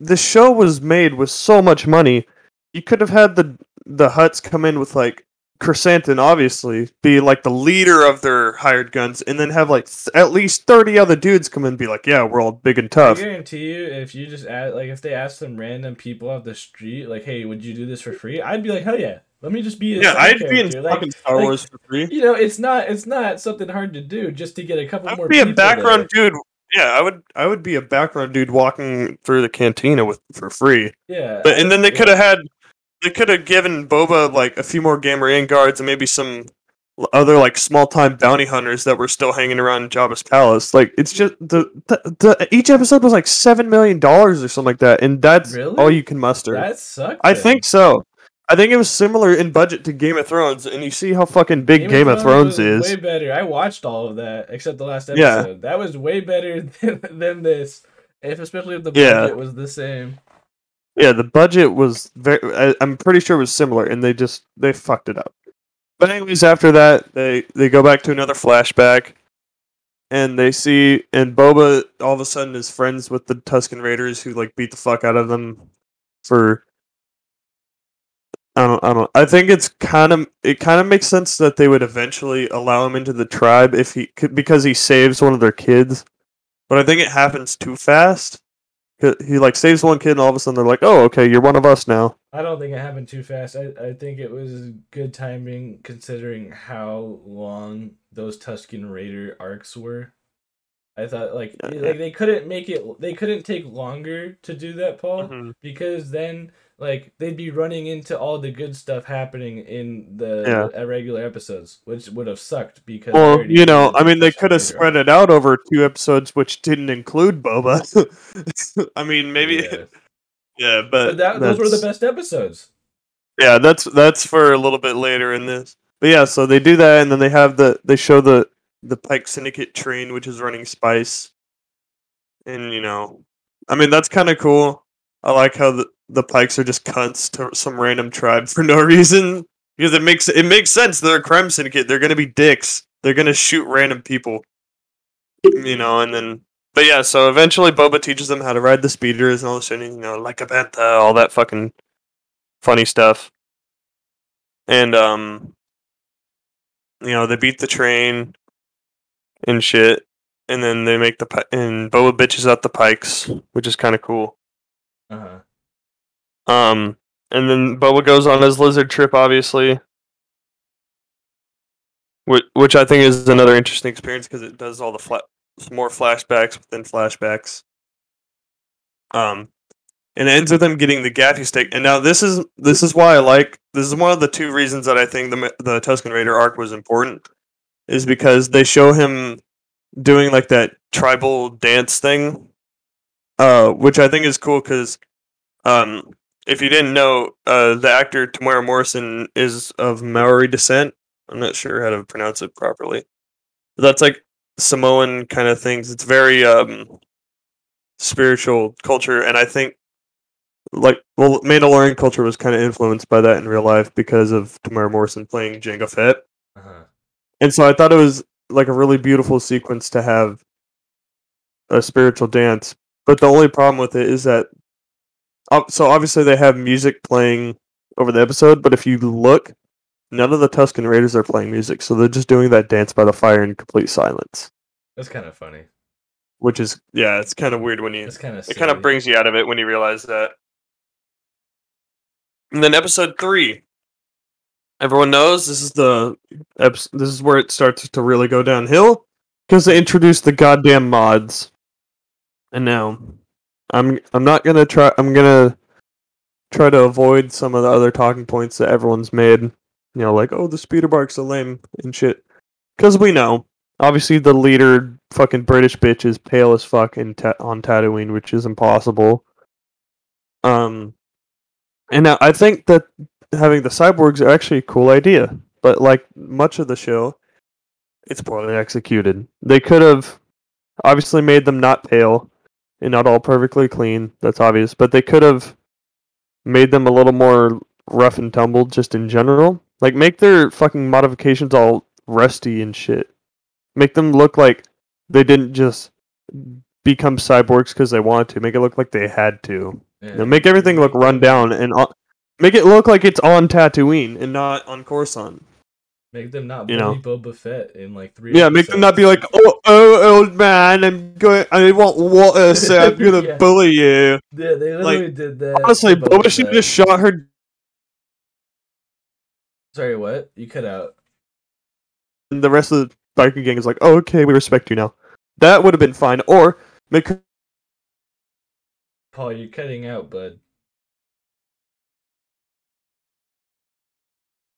The show was made with so much money. You could have had the the Hutts come in with like Krrsantan, obviously, be like the leader of their hired guns, and then have like th- at least thirty other dudes come in and be like, "Yeah, we're all big and tough." I guarantee you, if you just add, like, if they asked some random people off the street, like, "Hey, would you do this for free?" I'd be like, "Hell yeah, let me just be a Yeah, I'd be in. Like, fucking Star like, Wars for free. you know, it's not, it's not something hard to do just to get a couple I more. be a background there. dude. Yeah, I would. I would be a background dude walking through the cantina with for free. Yeah, But and then they could have had they could have given Boba like a few more Gamorrean guards and maybe some other like small time bounty hunters that were still hanging around Jabba's palace. Like it's just the, the, the each episode was like seven million dollars or something like that, and that's Really? all you can muster. That sucked. I think so. I think it was similar in budget to Game of Thrones, and you see how fucking big Game, of Thrones, was is. way better. I watched all of that except the last episode. Yeah. That was way better (laughs) than, than this. If especially if the Yeah. budget was the same. Yeah, the budget was very. I, I'm pretty sure it was similar, and they just they fucked it up. But anyways, after that, they they go back to another flashback, and they see and Boba all of a sudden is friends with the Tusken Raiders who like beat the fuck out of them for. I don't. I don't. I think it's kind of. It kind of makes sense that they would eventually allow him into the tribe if he because he saves one of their kids. But I think it happens too fast. He like saves one kid, and all of a sudden they're like, "Oh, okay, you're one of us now." I don't think it happened too fast. I, I think it was good timing considering how long those Tusken Raider arcs were. I thought like Yeah, like they couldn't make it they couldn't take longer to do that, Paul, Mhm. because then like they'd be running into all the good stuff happening in the Yeah. regular episodes, which would have sucked because Well, you know, I mean, they could have spread it out over two episodes, which didn't include Boba. (laughs) I mean, maybe, Yeah. (laughs) yeah, but, But that, those were the best episodes. Yeah, that's that's for a little bit later in this. But yeah, so they do that, and then they have the they show the the Pike Syndicate train, which is running spice, and you know, I mean, that's kind of cool. I like how the the Pikes are just cunts to some random tribe for no (laughs) reason because it makes it makes sense. They're a crime syndicate. They're gonna be dicks. They're gonna shoot random people, you know, and then. But yeah, so eventually Boba teaches them how to ride the speeders and all this shit, you know, like a bantha, all that fucking funny stuff. And um you know, they beat the train and shit. And then they make the and Boba bitches out the pikes, which is kind of cool. Uh-huh. Um and then Boba goes on his lizard trip obviously. Which, which I think is another interesting experience because it does all the fla- more flashbacks within flashbacks. Um, and ends with them getting the gaffi stick. And now this is this is why I like this is one of the two reasons that I think the the Tusken Raider arc was important, is because they show him doing like that tribal dance thing, uh, which I think is cool because, um, if you didn't know, uh, the actor Temuera Morrison is of Maori descent. I'm not sure how to pronounce it properly. But that's like Samoan kind of things. It's very um spiritual culture, and I think like well, Mandalorian culture was kind of influenced by that in real life because of Temuera Morrison playing Jango Fett, Uh-huh. and so I thought it was like a really beautiful sequence to have a spiritual dance. But the only problem with it is that, so obviously they have music playing over the episode, but if you look, none of the Tusken Raiders are playing music, so they're just doing that dance by the fire in complete silence, That's kind of funny. which is yeah, it's kind of weird when you It's kind of it kind of brings you out of it when you realize that. And then episode three. Everyone knows this is the this is where it starts to really go downhill because they introduced the goddamn mods. And now, I'm I'm not gonna try. I'm gonna try to avoid some of the other talking points that everyone's made. You know, like oh the speeder bike's are lame and shit. Because we know, obviously the leader, fucking British bitch, is pale as fuck in ta- on Tatooine, which is impossible. Um, and now I think that having the cyborgs are actually a cool idea, but like much of the show, it's poorly executed. They could have obviously made them not pale and not all perfectly clean. That's obvious, but they could have made them a little more rough and tumble just in general. Like make their fucking modifications all rusty and shit. Make them look like they didn't just become cyborgs because they wanted to. Make it look like they had to. Yeah. You know, make everything look run down and make it look like it's on Tatooine and not on Coruscant. Make them not You bully know. Boba Fett in like three. Yeah, make them not be like, oh, oh, old man, I'm going, I want water, so I'm (laughs) gonna Yeah. bully you. Yeah, they literally did that. Honestly, to Boba should Fett. just shot her. Sorry, what? You cut out. And the rest of the biker gang is like, oh, okay, we respect you now. That would have been fine. Or make Paul, you're cutting out, bud.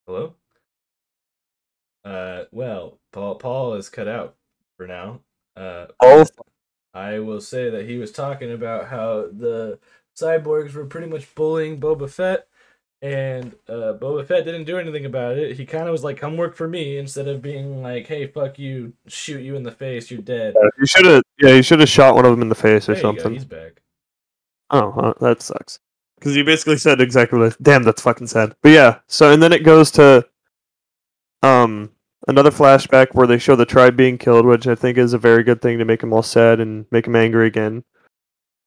Hello? Uh, well, Paul Paul is cut out for now. Uh, Oh, I will say that he was talking about how the cyborgs were pretty much bullying Boba Fett, and uh, Boba Fett didn't do anything about it. He kind of was like, "Come work for me," instead of being like, "Hey, fuck you, shoot you in the face, you're dead." you should have. Yeah, you should have shot one of them in the face or There something. he's back. Oh, that sucks. because you basically said exactly damn, that's fucking sad. But yeah, so and then it goes to um another flashback where they show the tribe being killed, which I think is a very good thing to make them all sad and make them angry again.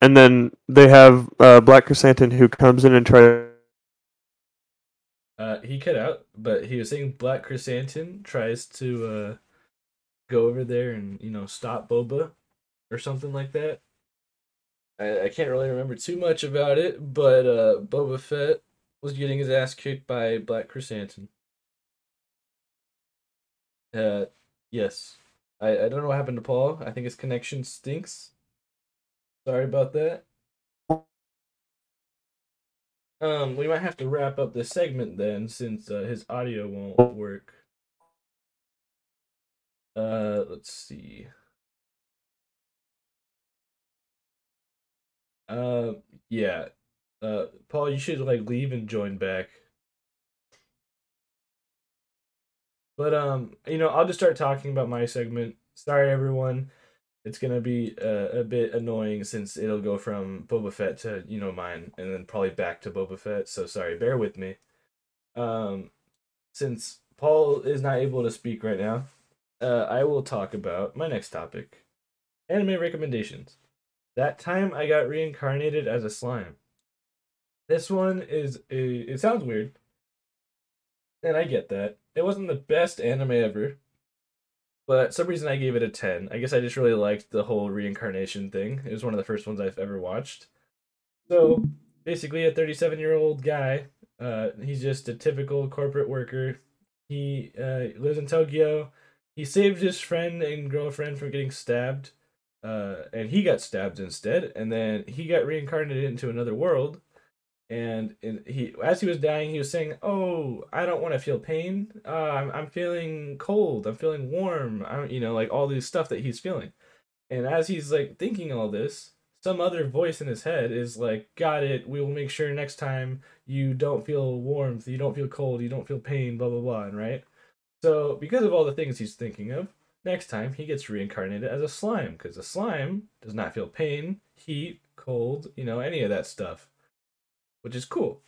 And then they have uh, Black Krrsantan who comes in and tries. Uh, he cut out, but he was saying Black Krrsantan tries to uh, go over there and you know stop Boba or something like that. I, I can't really remember too much about it, but uh, Boba Fett was getting his ass kicked by Black Krrsantan. Uh, yes. I, I don't know what happened to Paul. I think his connection stinks. Sorry about that. Um, we might have to wrap up this segment then, since uh, his audio won't work. Uh, let's see. Uh, yeah. Uh, Paul, you should like leave and join back. But um, you know, I'll just start talking about my segment. Sorry, everyone. It's gonna be uh, a bit annoying since it'll go from Boba Fett to you know mine, and then probably back to Boba Fett. So sorry, bear with me. Um, since Paul is not able to speak right now, uh, I will talk about my next topic: anime recommendations. That time I got reincarnated as a slime. This one is a, it sounds weird. And I get that. It wasn't the best anime ever. But some reason I gave it a 10. I guess I just really liked the whole reincarnation thing. It was one of the first ones I've ever watched. So, basically a 37-year-old guy, uh he's just a typical corporate worker. He uh lives in Tokyo. He saved his friend and girlfriend from getting stabbed uh, and he got stabbed instead, and then he got reincarnated into another world. And he, as he was dying, he was saying, "Oh, I don't want to feel pain. Uh, I'm, I'm feeling cold. I'm feeling warm. I'm, you know, like all this stuff that he's feeling." And as he's like thinking all this, some other voice in his head is like, "Got it. We will make sure next time you don't feel warmth, you don't feel cold, you don't feel pain, blah blah blah." And right. So because of all the things he's thinking of, Next time, he gets reincarnated as a slime because a slime does not feel pain, heat, cold, you know, any of that stuff, which is cool.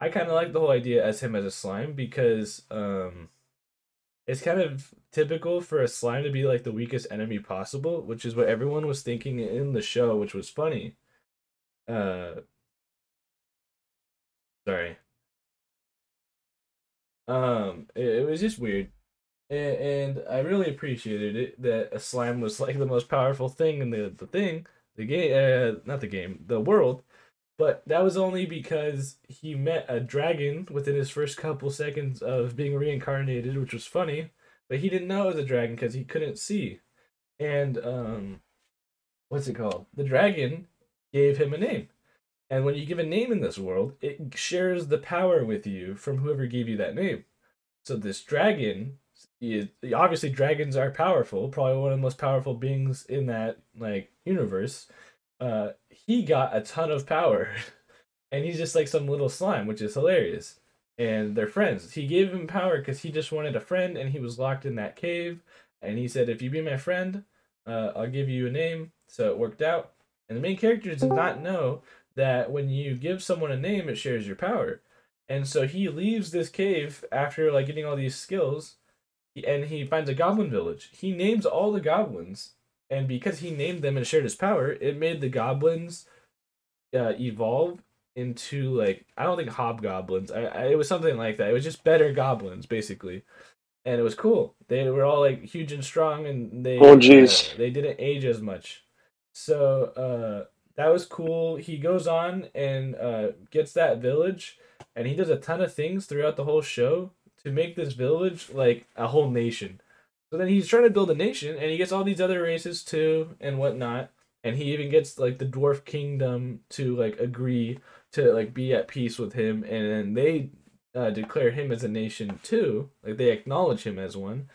I kind of like the whole idea as him as a slime because um, it's kind of typical for a slime to be like the weakest enemy possible, which is what everyone was thinking in the show, which was funny. Uh, sorry. Um, it, it was just weird and, and I really appreciated it that a slime was like the most powerful thing in the the thing, the game, uh, not the game, the world. But that was only because he met a dragon within his first couple seconds of being reincarnated, which was funny. But he didn't know it was a dragon because he couldn't see. And um, what's it called? The dragon gave him a name. And when you give a name in this world, it shares the power with you from whoever gave you that name. So this dragon he, obviously dragons are powerful, probably one of the most powerful beings in that like universe. Uh, he got a ton of power, (laughs) and he's just like some little slime, which is hilarious. And they're friends. He gave him power because he just wanted a friend, and he was locked in that cave. And he said, "If you be my friend, uh, I'll give you a name." So it worked out. And the main character does not know that when you give someone a name, it shares your power. And so he leaves this cave after like getting all these skills and he finds a goblin village. He names all the goblins, and because he named them and shared his power, it made the goblins uh, evolve into like I don't think hobgoblins. I, I it was something like that. It was just better goblins basically, and it was cool. They were all like huge and strong, and they oh jeez uh, they didn't age as much. So uh, that was cool. He goes on and uh, gets that village, and he does a ton of things throughout the whole show to make this village like a whole nation. So then he's trying to build a nation, and he gets all these other races too, and whatnot. And he even gets like the dwarf kingdom to like agree to like be at peace with him, and then they uh, declare him as a nation too. Like they acknowledge him as one,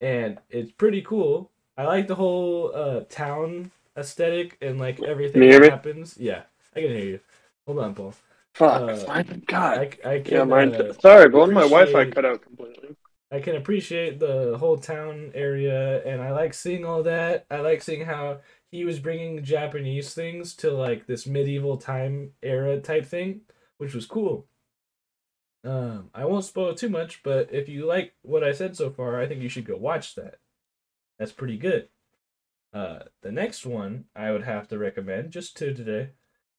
and it's pretty cool. I like the whole uh, town aesthetic and like everything that happens. Yeah, I can hear you. Hold on, Paul. Fuck, uh, God. I, I can, yeah, mine. Uh, sorry, but my Wi-Fi cut out completely. I can appreciate the whole town area, and I like seeing all that. I like seeing how he was bringing Japanese things to like this medieval time era type thing, which was cool. Um, I won't spoil too much, but if you like what I said so far, I think you should go watch that. That's pretty good. Uh, the next one I would have to recommend, just to today,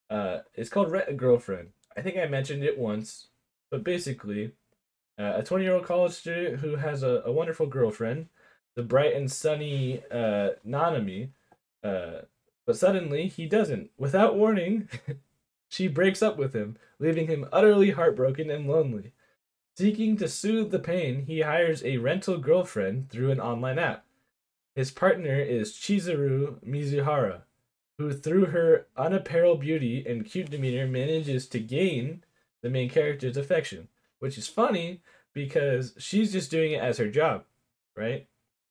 uh, is called Rent a Girlfriend. I think I mentioned it once, but basically, uh, a 20 year old college student who has a, a wonderful girlfriend, the bright and sunny uh, Nanami, uh, but suddenly he doesn't. Without warning, (laughs) she breaks up with him, leaving him utterly heartbroken and lonely. Seeking to soothe the pain, he hires a rental girlfriend through an online app. His partner is Chizuru Mizuhara, who, through her unapparelled beauty and cute demeanor, manages to gain the main character's affection, which is funny because she's just doing it as her job, right?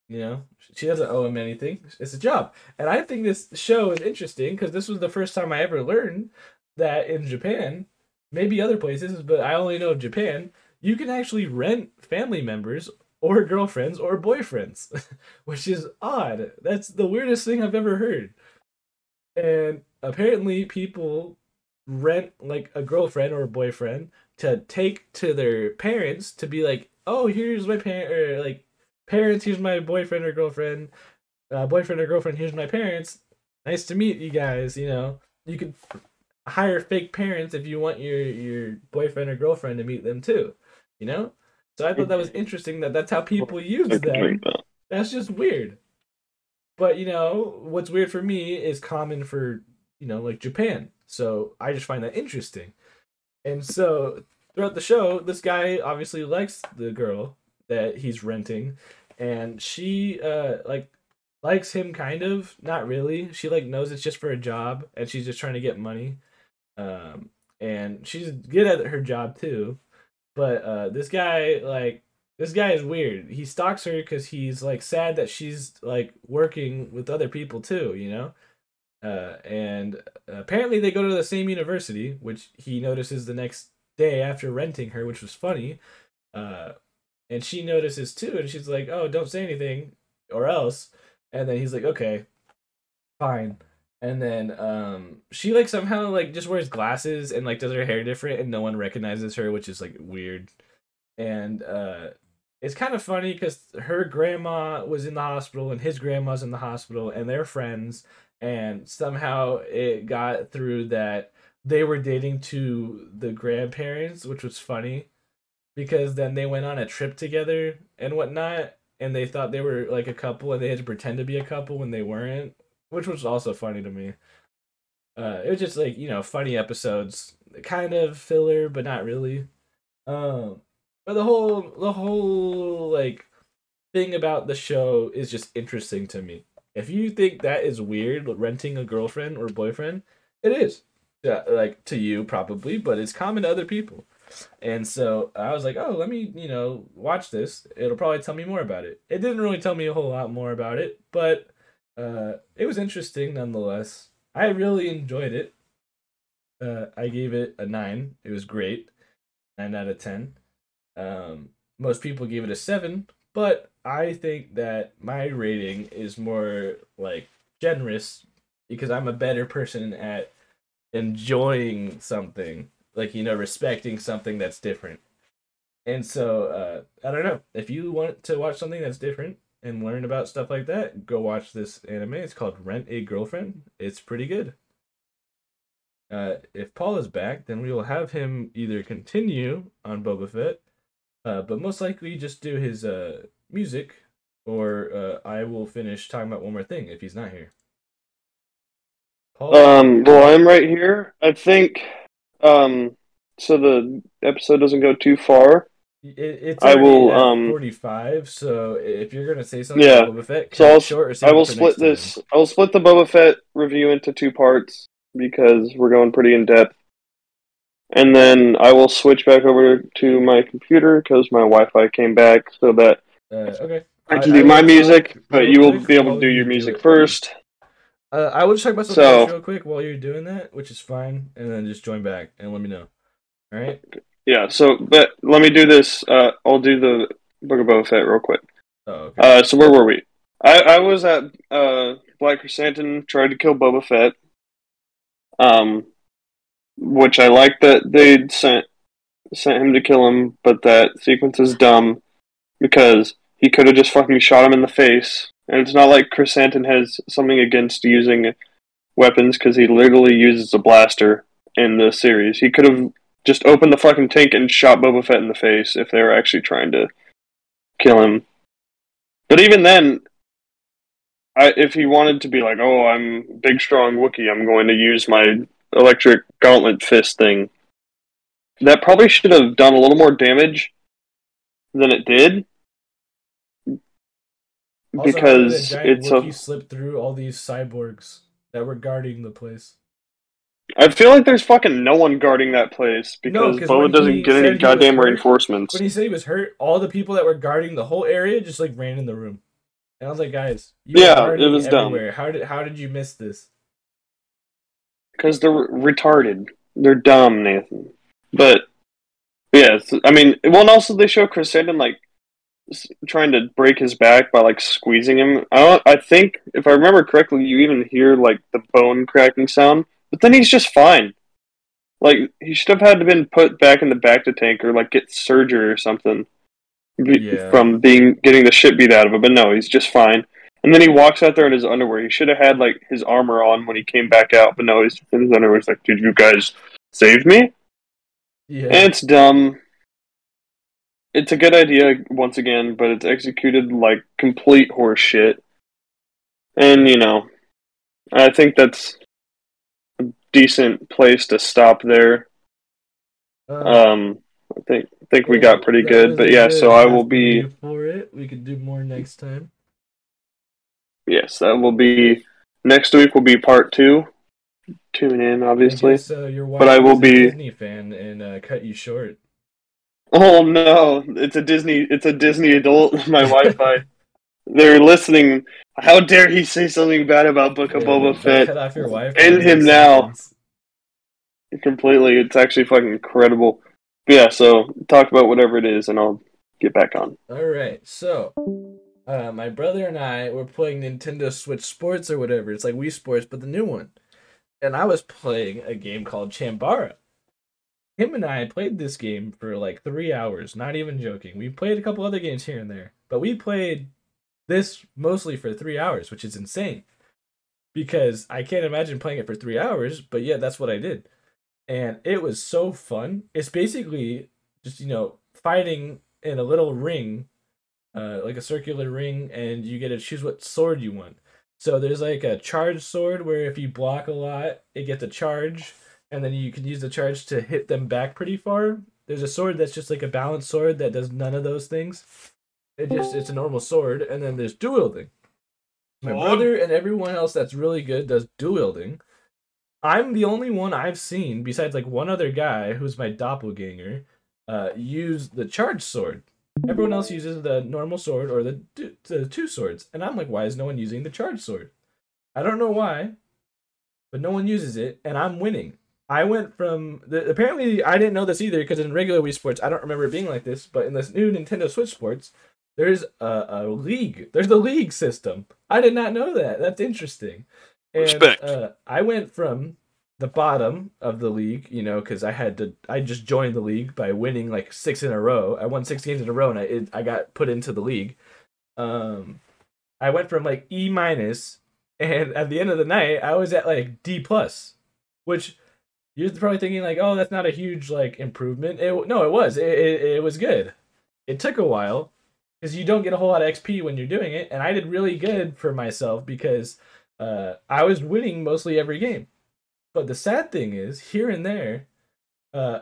You know, she doesn't owe him anything. It's a job. And I think this show is interesting because this was the first time I ever learned that in Japan, maybe other places, but I only know of Japan, you can actually rent family members or girlfriends or boyfriends, (laughs) which is odd. That's the weirdest thing I've ever heard. And apparently, people rent like a girlfriend or a boyfriend to take to their parents to be like, oh, here's my parent, or like, parents, here's my boyfriend or girlfriend, uh, boyfriend or girlfriend, here's my parents. Nice to meet you guys. You know, you could hire fake parents if you want your your boyfriend or girlfriend to meet them too. You know, so I thought that was interesting that that's how people use them. That's just weird. But you know, what's weird for me is common for you know like Japan. So I just find that interesting. And so throughout the show, this guy obviously likes the girl that he's renting, and she uh like likes him kind of, not really. She like knows it's just for a job, and she's just trying to get money. Um, and she's good at her job too. But uh, this guy like this guy is weird. He stalks her because he's like sad that she's like working with other people too, you know. Uh, and apparently they go to the same university, which he notices the next day after renting her, which was funny. Uh, and she notices too, and she's like, "Oh, don't say anything, or else." And then he's like, "Okay, fine." And then um, she like somehow like just wears glasses and like does her hair different, and no one recognizes her, which is like weird. And uh, it's kind of funny because her grandma was in the hospital and his grandma's in the hospital, and they're friends and somehow it got through that they were dating to the grandparents, which was funny because then they went on a trip together and whatnot, and they thought they were like a couple and they had to pretend to be a couple when they weren't, which was also funny to me. Uh, it was just like you know funny episodes, kind of filler, but not really. Um, but the whole the whole like thing about the show is just interesting to me. If you think that is weird, renting a girlfriend or boyfriend, it is. Yeah, like to you probably, but it's common to other people. And so I was like, oh, let me, you know, watch this. It'll probably tell me more about it. It didn't really tell me a whole lot more about it, but uh, it was interesting nonetheless. I really enjoyed it. Uh, I gave it a nine. It was great, nine out of ten. Um, most people gave it a seven, but I think that my rating is more like generous because I'm a better person at enjoying something, like you know, respecting something that's different. And so uh, I don't know if you want to watch something that's different and learn about stuff like that. Go watch this anime. It's called Rent a Girlfriend. It's pretty good. Uh, if Paul is back, then we will have him either continue on Boba Fett, uh, but most likely just do his uh, music, or uh, I will finish talking about one more thing if he's not here. Paul? Um, well, I'm right here. I think, um, so the episode doesn't go too far. It, it's I will um 45. So if you're gonna say something, yeah. Boba Fett, so I'll, short I will split this. I will split the Boba Fett review into two parts because we're going pretty in depth. And then I will switch back over to my computer because my Wi-Fi came back, so that uh, okay. I can I, do I my music, but you will be able to do your music first. Uh, I will just talk about something so, real quick while you're doing that, which is fine, and then just join back and let me know. All right. Yeah. So, but let me do this. Uh, I'll do the Book of Boba Fett real quick. Oh. Okay. Uh, so where were we? I, I was at uh, Black Krrsantan, tried to kill Boba Fett. Um, which I like that they sent sent him to kill him, but that sequence is dumb because he could have just fucking shot him in the face. And it's not like Krrsantan has something against using weapons because he literally uses a blaster in the series. He could have just opened the fucking tank and shot Boba Fett in the face if they were actually trying to kill him. But even then, I, if he wanted to be like, "Oh, I'm big, strong Wookiee. I'm going to use my electric gauntlet fist thing," that probably should have done a little more damage than it did. Also, because how it's giant a, Wookiee slip through all these cyborgs that were guarding the place. I feel like there's fucking no one guarding that place because when Boba doesn't get any goddamn hurt- reinforcements. When he said he was hurt, all the people that were guarding the whole area just like ran in the room, and I was like, "Guys, you Yeah, it was dumb. everywhere. How did how did you miss this?" Because they're retarded. They're dumb, Nathan. But yeah, I mean, well, and also they show Krrsantan like s- trying to break his back by like squeezing him. I don't. I think if I remember correctly, you even hear like the bone cracking sound. But then he's just fine. Like he should have had to been put back in the back to tank or like get surgery or something be- Yeah. from being getting the shit beat out of him. But no, he's just fine. And then he walks out there in his underwear. He should have had like his armor on when he came back out, but no, he's in his underwear. He's like, "Did you guys save me?" Yeah, And it's dumb. It's a good idea once again, but it's executed like complete horse shit. And you know, I think that's a decent place to stop there. Uh, Um, I think I think we got pretty good, but yeah. good So I will be for it. We could do more next time. yes, that will be next week. Will be part two. Tune in, I obviously. guess, uh, your wife But I will be- Disney fan and uh, cut you short. Oh no, it's a Disney. It's a Disney adult. (laughs) My Wi-Fi. They're listening. How dare he say something bad about Book of Yeah, Boba Fett? Cut off your wife. End him now. Completely. It's actually fucking incredible. But yeah. So talk about whatever it is, and I'll get back on. All right, so uh, my brother and I were playing Nintendo Switch Sports or whatever. It's like Wii Sports, but the new one. And I was playing a game called Chambara. Him and I played this game for like three hours. Not even joking. We played a couple other games here and there, but we played this mostly for three hours, which is insane. Because I can't imagine playing it for three hours, but yeah, that's what I did. And it was so fun. It's basically just, you know, fighting in a little ring, uh, like a circular ring, and you get to choose what sword you want. So there's like a charge sword where if you block a lot, it gets a charge, and then you can use the charge to hit them back pretty far. There's a sword that's just like a balanced sword that does none of those things. It just it's a normal sword, and then there's dual wielding. My brother and everyone else that's really good does dual wielding. I'm the only one I've seen besides like one other guy who's my doppelganger uh, use the charge sword. Everyone else uses the normal sword or the, d- the two swords, and I'm like, why is no one using the charge sword? I don't know why, but no one uses it, and I'm winning. I went from the, apparently I didn't know this either because in regular Wii Sports I don't remember it being like this, but in this new Nintendo Switch Sports, there's a, a league. There's the league system. I did not know that. That's interesting. And, Respect. Uh, I went from the bottom of the league, you know, because I had to. I just joined the league by winning like six in a row. I won six games in a row, and I it, I got put into the league. Um, I went from like E minus, and at the end of the night, I was at like D plus, which you're probably thinking like, oh, that's not a huge like improvement. It no, it was. It it, it was good. It took a while because you don't get a whole lot of XP when you're doing it, and I did really good for myself because uh, I was winning mostly every game. But the sad thing is, here and there, uh,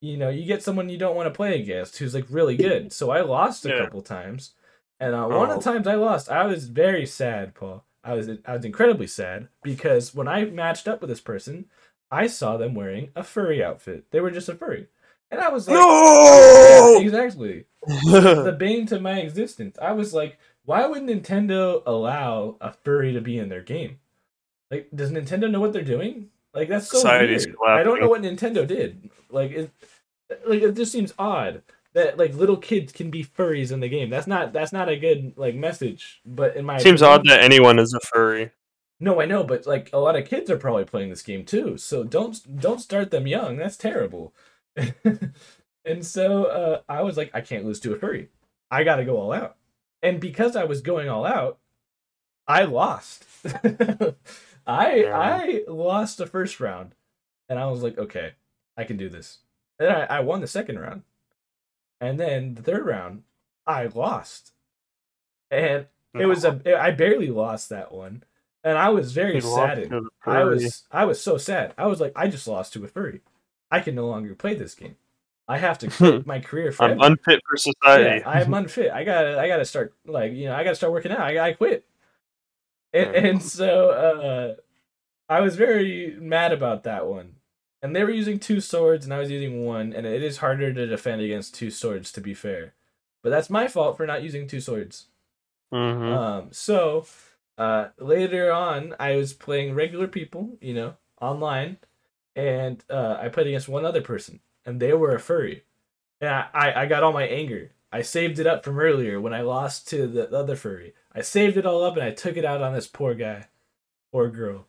you know, you get someone you don't want to play against who's like really good. So I lost a Yeah. couple times, and uh, one of Oh. the times I lost, I was very sad, Paul. I was I was incredibly sad because when I matched up with this person, I saw them wearing a furry outfit. They were just a furry, and I was like, No! Yeah, exactly the (laughs) bane to my existence. I was like, why would Nintendo allow a furry to be in their game? Like, does Nintendo know what they're doing? Like, that's so Society's weird. I don't know what Nintendo did. Like, it, like it just seems odd that like little kids can be furries in the game. That's not that's not a good like message. But in my It seems opinion, odd that anyone is a furry. No, I know, but like a lot of kids are probably playing this game too. So don't don't start them young. That's terrible. (laughs) and so uh, I was like, I can't lose to a furry. I got to go all out. And because I was going all out, I lost. (laughs) I yeah. I lost the first round, and I was like, okay, I can do this. And I, I won the second round, and then the third round, I lost, and it was a I barely lost that one, and I was very sad. I was I was so sad. I was like, I just lost to a furry. I can no longer play this game. I have to quit (laughs) my career. Forever. I'm unfit for society. Yeah, I'm unfit. I gotta I gotta start like you know I gotta start working out. I I quit. And, and so uh, I was very mad about that one. And they were using two swords, and I was using one, and it is harder to defend against two swords, to be fair. But that's my fault for not using two swords. Mm-hmm. Um, so uh, later on, I was playing regular people, you know, online, and uh, I played against one other person, and they were a furry. And I, I, I got all my anger. I saved it up from earlier when I lost to the other furry. I saved it all up and I took it out on this poor guy or girl.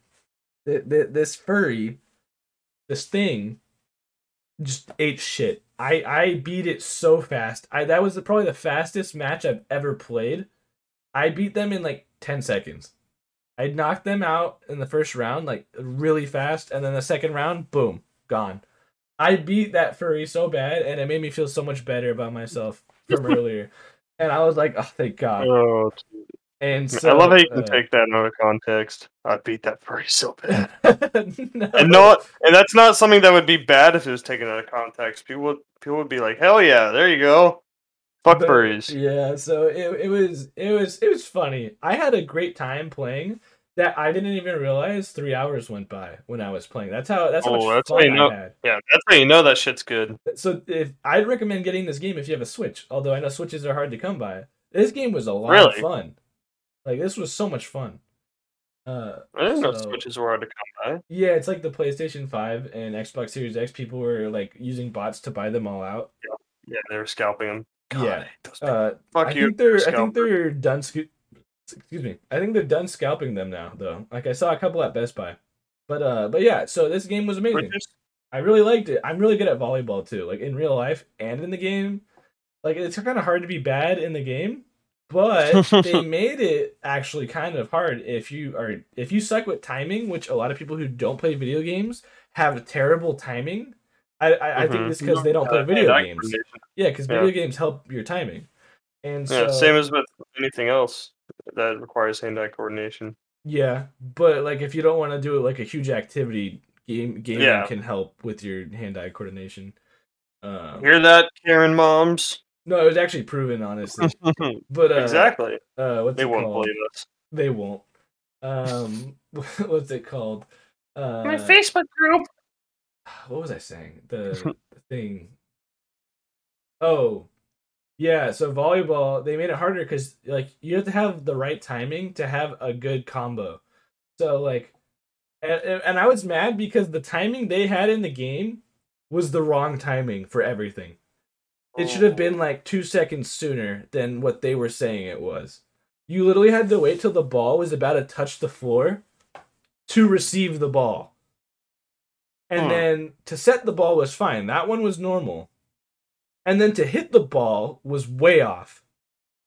The, the, this furry, this thing, just ate shit. I, I beat it so fast. I that was the, probably the fastest match I've ever played. I beat them in like 10 seconds. I knocked them out in the first round like really fast, and then the second round, boom, gone. I beat that furry so bad, and it made me feel so much better about myself from (laughs) earlier. And I was like, oh, thank God. Oh, and so, I love how you can uh, take that out of context. I beat that furry so (laughs) bad, no. and not, and that's not something that would be bad if it was taken out of context. People people would be like, "Hell yeah, there you go." Fuck but, furries. Yeah, so it, it was it was it was funny. I had a great time playing that I didn't even realize three hours went by when I was playing. That's how that's how oh, much that's fun how you know, I had. Yeah, that's how you know that shit's good. So if I'd recommend getting this game if you have a Switch, although I know Switches are hard to come by. This game was a lot really? of fun. Like this was so much fun. Uh, I didn't so, know Switches were hard to come by. Yeah, it's like the PlayStation Five and Xbox Series X. People were like using bots to buy them all out. Yeah, yeah they were scalping them. God, yeah. Uh, Fuck I you. Think they're, I think they're done. Sc- excuse me. I think they're done scalping them now, though. Like I saw a couple at Best Buy. But uh, but yeah. So this game was amazing. I really liked it. I'm really good at volleyball too. Like in real life and in the game. Like it's kind of hard to be bad in the game, but (laughs) they made it actually kind of hard if you are if you suck with timing, which a lot of people who don't play video games have terrible timing. I, I, mm-hmm. I think mm-hmm. it's because they don't play video games. Yeah, because video yeah. games help your timing. And so, yeah, same as with anything else that requires hand-eye coordination. Yeah, but like if you don't want to do it like a huge activity, game gaming yeah. can help with your hand-eye coordination. Um, Hear that, Karen moms? No, it was actually proven, honestly. (laughs) but uh, exactly, uh, they won't called? believe us. They won't. Um, (laughs) what's it called? Uh, My Facebook group. (sighs) what was I saying? The, (laughs) the thing. Oh, yeah. So volleyball, they made it harder because like you have to have the right timing to have a good combo. So like, and, and I was mad because the timing they had in the game was the wrong timing for everything. It should have been oh. like two seconds sooner than what they were saying it was. You literally had to wait till the ball was about to touch the floor to receive the ball. And huh. then to set the ball was fine. That one was normal. And then to hit the ball was way off.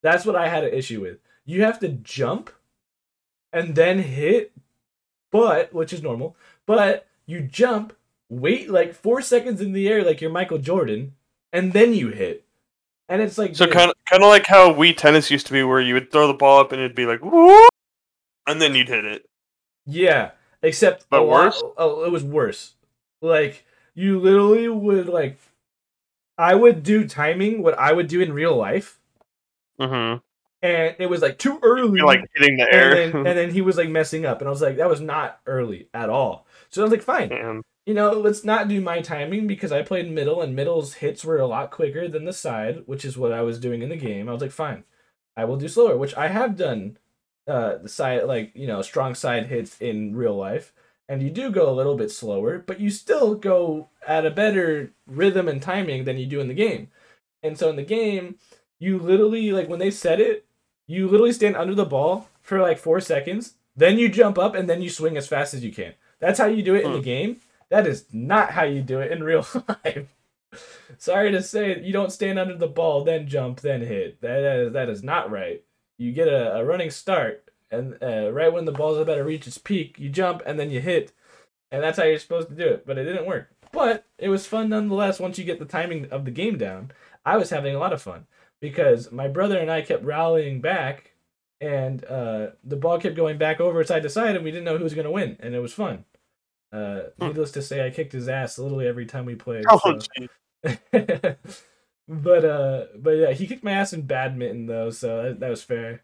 That's what I had an issue with. You have to jump and then hit, but which is normal, but you jump, wait like four seconds in the air like you're Michael Jordan, and then you hit. And it's like So kind of kind of like how Wii tennis used to be where you would throw the ball up and it'd be like Whoa! and then you'd hit it. Yeah, except but worse. Lot, oh, it was worse. Like you literally would like I would do timing what I would do in real life. Mm-hmm. And it was like too early. You're like hitting the air. And then, and then, (laughs) he was like messing up. And I was like, that was not early at all. So I was like, fine. Damn. You know, let's not do my timing because I played middle and middle's hits were a lot quicker than the side, which is what I was doing in the game. I was like, fine. I will do slower, which I have done uh the side like, you know, strong side hits in real life and you do go a little bit slower, but you still go at a better rhythm and timing than you do in the game. And so in the game, you literally like when they set it, you literally stand under the ball for like four seconds, then you jump up and then you swing as fast as you can. That's how you do it in the Hmm. game. That is not how you do it in real (laughs) life. Sorry to say, you don't stand under the ball, then jump, then hit. That that is, that is not right. You get a, a running start, and uh, right when the ball's about to reach its peak, you jump and then you hit, and that's how you're supposed to do it. But it didn't work. But it was fun nonetheless. Once you get the timing of the game down, I was having a lot of fun because my brother and I kept rallying back, and uh, the ball kept going back over side to side, and we didn't know who was going to win, and it was fun. Uh, Hmm. needless to say, I kicked his ass literally every time we played. Oh, so- (laughs) but uh, but yeah, he kicked my ass in badminton though, so that, that was fair.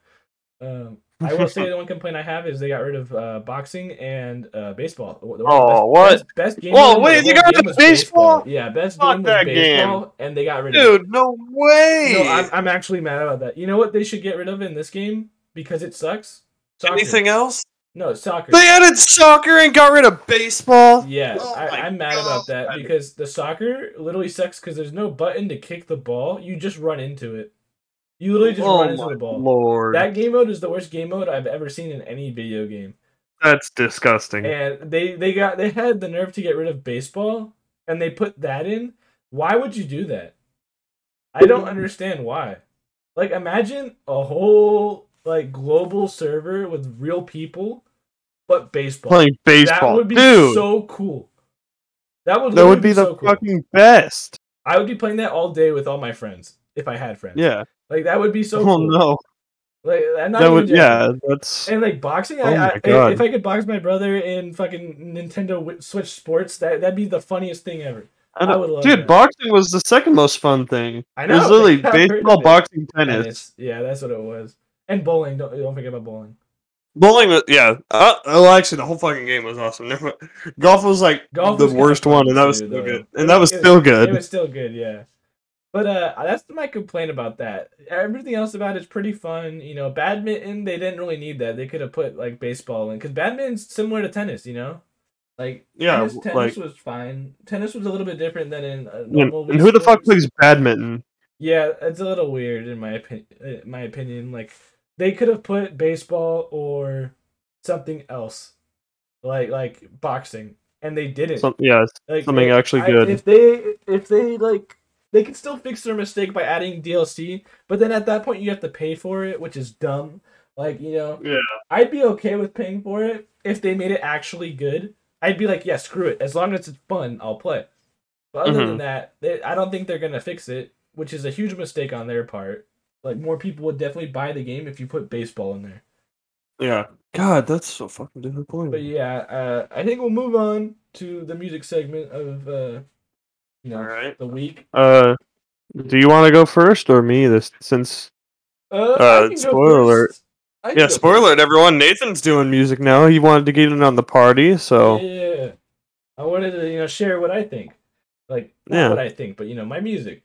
Um, (laughs) I will say the one complaint I have is they got rid of uh, boxing and uh, baseball. The- the Oh, best, what? Best, best game. Whoa, of the- wait, the they got rid of was baseball? Yeah, best Fuck game was that baseball, and they got rid of it. Dude, no way. No, I'm, I'm actually mad about that. You know what they should get rid of in this game because it sucks. Soccer. Anything else? No, soccer. They added soccer and got rid of baseball. Yeah, Oh I, I'm mad about that because the soccer literally sucks because there's no button to kick the ball. You just run into it. You literally just oh run into my the ball. lord, That game mode is the worst game mode I've ever seen in any video game. that's disgusting. And they they got they had the nerve to get rid of baseball and they put that in. Why would you do that? I don't mm. understand why. Like imagine a whole like global server with real people but baseball. Playing baseball, That would be dude. so cool. That would that literally would be the so cool. fucking best. I would be playing that all day with all my friends if I had friends. Yeah. Like that would be so. oh cool. no. Like I'm not That would. joking. Yeah. That's. And like boxing, Oh I, my I if I could box my brother in fucking Nintendo Switch Sports, that that'd be the funniest thing ever. I I would love it. dude, that. boxing was the second most fun thing. I It was (laughs) literally baseball, boxing, tennis. Yeah, that's what it was. And bowling. Don't don't forget about bowling. Bowling was yeah. Uh, well, actually, the whole fucking game was awesome. Golf was like Golf the was worst one, and that was still though. good. And that was It- still good. It was still good, yeah. But uh, that's my complaint about that. Everything else about it's pretty fun. You know, badminton they didn't really need that. They could have put like baseball in because badminton's similar to tennis. You know, like Yeah, tennis, tennis like- was fine. Tennis was a little bit different than in uh, And, normal. and who the fuck plays badminton? Yeah, it's a little weird in my opinion. My opinion, like they could have put baseball or something else, like like boxing, and they didn't. Some, yeah, Like, something they- actually I- good. if they if they like they can still fix their mistake by adding DLC, but then at that point you have to pay for it, which is dumb. Like you know, Yeah. I'd be okay with paying for it if they made it actually good. I'd be like, yeah, screw it. As long as it's fun, I'll play. But other than Mhm. that, they, I don't think they're gonna fix it, which is a huge mistake on their part. Like more people would definitely buy the game if you put baseball in there. yeah. God, that's so fucking disappointing. But yeah, uh, I think we'll move on to the music segment of uh, you know All right. the week. Uh, do you want to go first or me? This since Uh, Uh, I can go spoiler alert. first. I can yeah, spoiler alert, everyone. Nathan's doing music now. He wanted to get in on the party, so Yeah, I wanted to you know share what I think, like not Yeah. what I think, but you know my music.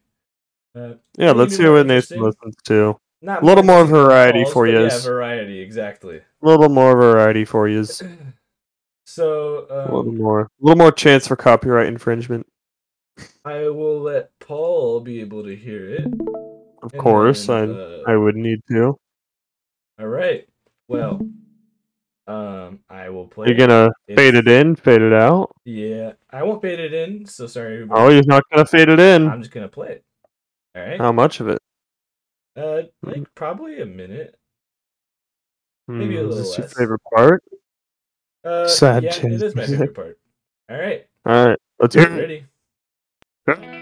Uh, yeah. Let's hear what Nathan listens to. not A little more variety calls, for you. Yeah, variety exactly. A little more variety for you. (clears throat) So A little um, more, a little more chance for copyright infringement. I will let Paul be able to hear it. Of and course, then, I uh, I would need to. All right. Well, um, I will play. You're gonna It's- fade it in, fade it out. Yeah, I won't fade it in. So sorry, everybody. Oh, you're not gonna fade it in. I'm just gonna play it. All right. How much of it? Uh, like probably a minute. Hmm, maybe a is little this your favorite part? Uh, Sad yeah, jazz it is my (laughs) favorite part. All right, All right, let's hear it. ready. Huh?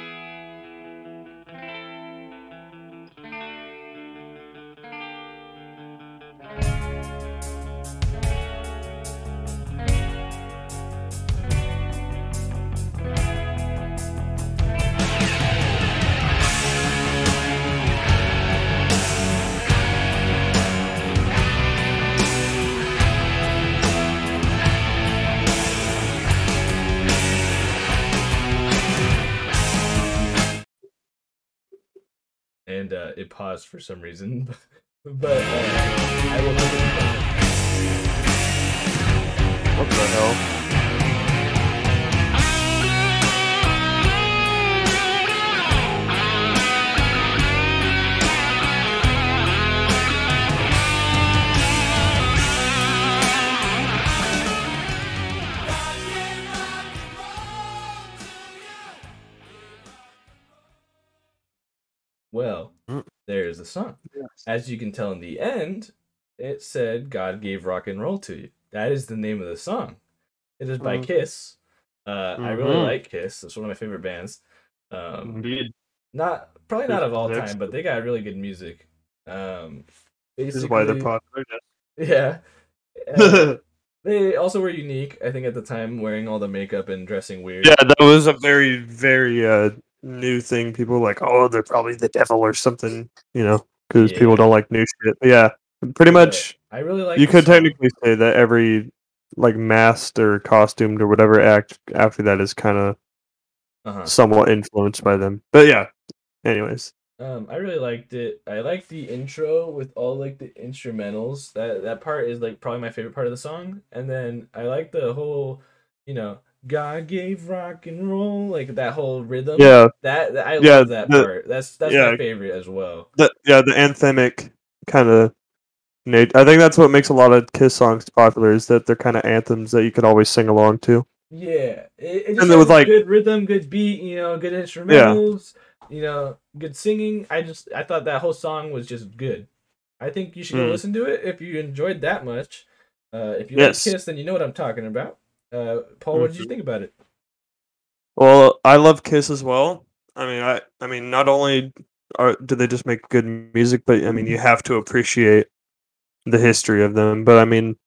And uh, it paused for some reason, (laughs) but uh, I will. What the hell? Well, Mm. there's the song. As you can tell in the end, it said God gave rock and roll to you. That is the name of the song. It is by Mm. Kiss. Uh, I really Mhm. like Kiss. It's one of my favorite bands. Um, Indeed. not probably not of all Next. time, but they got really good music. Um, This is why they're popular. Yeah. (laughs) Uh, (laughs) they also were unique, I think, at the time, wearing all the makeup and dressing weird. yeah, that was a very, very uh, new thing. People were like, oh, they're probably the devil or something, you know, because Yeah. people don't like new shit. But yeah, pretty much. I really like. you could song. technically say that every like masked or costumed or whatever act after that is kind of Uh-huh. somewhat influenced by them. But yeah. Anyways, Um, I really liked it. I liked the intro with all like the instrumentals. That that part is like probably my favorite part of the song. And then I like the whole, you know, God gave rock and roll, like that whole rhythm. yeah, That, I Yeah, love that the- part. That's that's yeah. my favorite as well. the yeah the anthemic kind of. I think that's what makes a lot of Kiss songs popular is that they're kind of anthems that you could always sing along to. Yeah, it, it And then with, like- good rhythm, good beat, you know, good instrumentals, you know, good singing. I just I thought that whole song was just good. I think you should go Mm. listen to it if you enjoyed that much. Uh, if you Yes. like Kiss, then you know what I'm talking about. Uh, Paul, what did you Mhm. think about it? Well, I love Kiss as well. I mean, I I mean, not only are do they just make good music, but I mean, you have to appreciate the history of them. But I mean,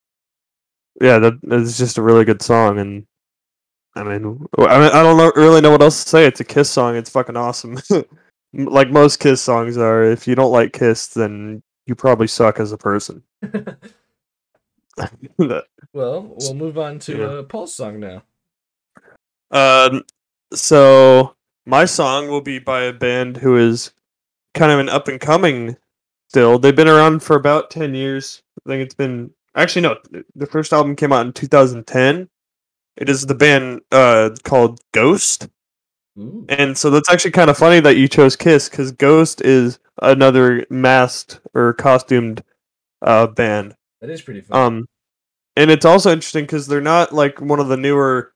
yeah, that it's just a really good song, and I mean, I mean, I don't know, really know what else to say. It's a Kiss song. It's fucking awesome. (laughs) like most Kiss songs are. If you don't like Kiss, then you probably suck as a person. (laughs) (laughs) Well, we'll move on to Yeah. uh, Paul's song now. Um, so my song will be by a band who is kind of an up and coming. Still, they've been around for about ten years. I think it's been actually no. The first album came out in 2010. It is the band uh called Ghost, Ooh. and so that's actually kind of funny that you chose Kiss because Ghost is another masked or costumed uh band. That is pretty fun. Um, and it's also interesting because they're not like one of the newer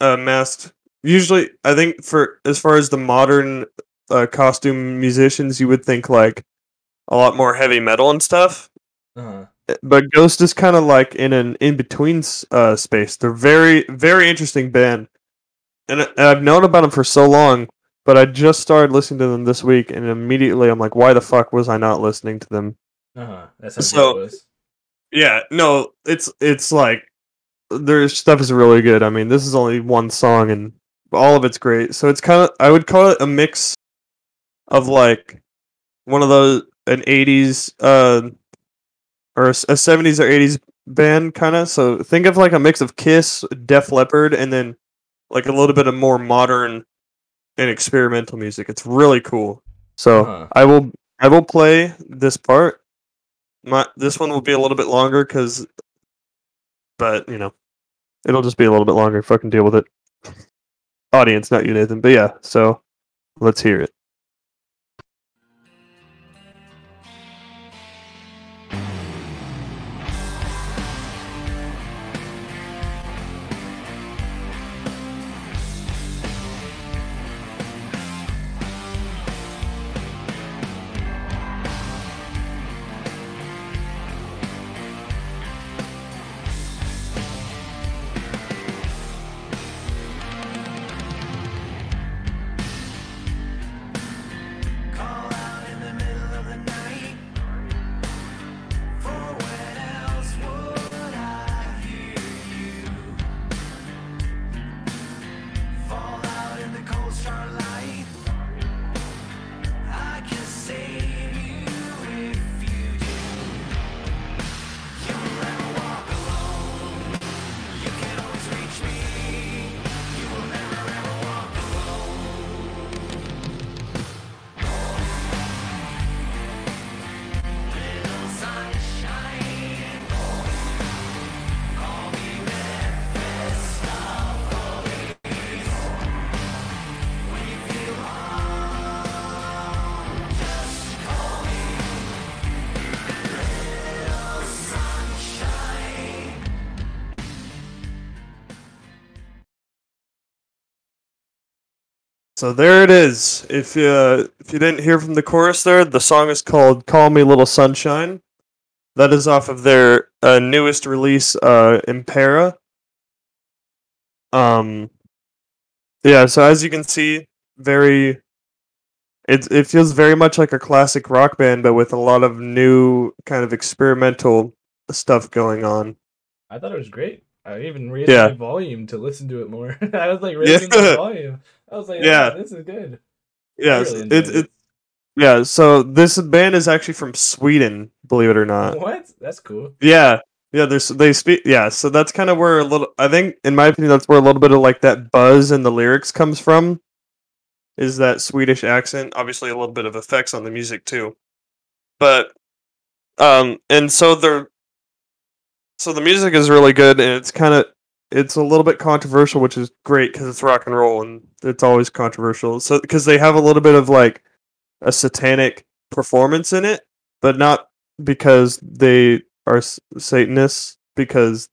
uh, masked. Usually, I think for as far as the modern uh, costume musicians, you would think like a lot more heavy metal and stuff. uh-huh. Uh, But Ghost is kind of like in an in between uh, space. They're very very interesting band, and, I- and I've known about them for so long. But I just started listening to them this week, and immediately I'm like, why the fuck was I not listening to them? Uh-huh. That's how So- it was. Yeah, no, it's it's like their stuff is really good. I mean, this is only one song and all of it's great. So it's kind of I would call it a mix of like one of those an 80s uh or a 70s or 80s band kind of. So think of like a mix of Kiss, Def Leppard and then like a little bit of more modern and experimental music. It's really cool. So Uh-huh. I will I will play this part. My this one will be a little bit longer because, but you know, it'll just be a little bit longer. Fucking deal with it. Audience, not you, Nathan. But yeah, so let's hear it. So there it is. If you uh, if you didn't hear from the chorus there, the song is called "Call Me Little Sunshine." That is off of their uh, newest release, uh, Impera. Um, yeah. So as you can see, very. It it feels very much like a classic rock band, but with a lot of new kind of experimental stuff going on. I thought it was great. I even raised yeah. my volume to listen to it more. (laughs) I was like raising yeah. the volume. I was like, yeah, this is good. Yeah, really it's it. yeah. So this band is actually from Sweden, believe it or not. What? That's cool. Yeah, yeah. There's they speak. Yeah, so that's kind of where a little. I think, in my opinion, that's where a little bit of like that buzz in the lyrics comes from. Is that Swedish accent? Obviously, a little bit of effects on the music too, but um, and so they're so the music is really good, and it's kind of it's a little bit controversial, which is great because it's rock and roll, and it's always controversial. So because they have a little bit of like a satanic performance in it, but not because they are Satanists, because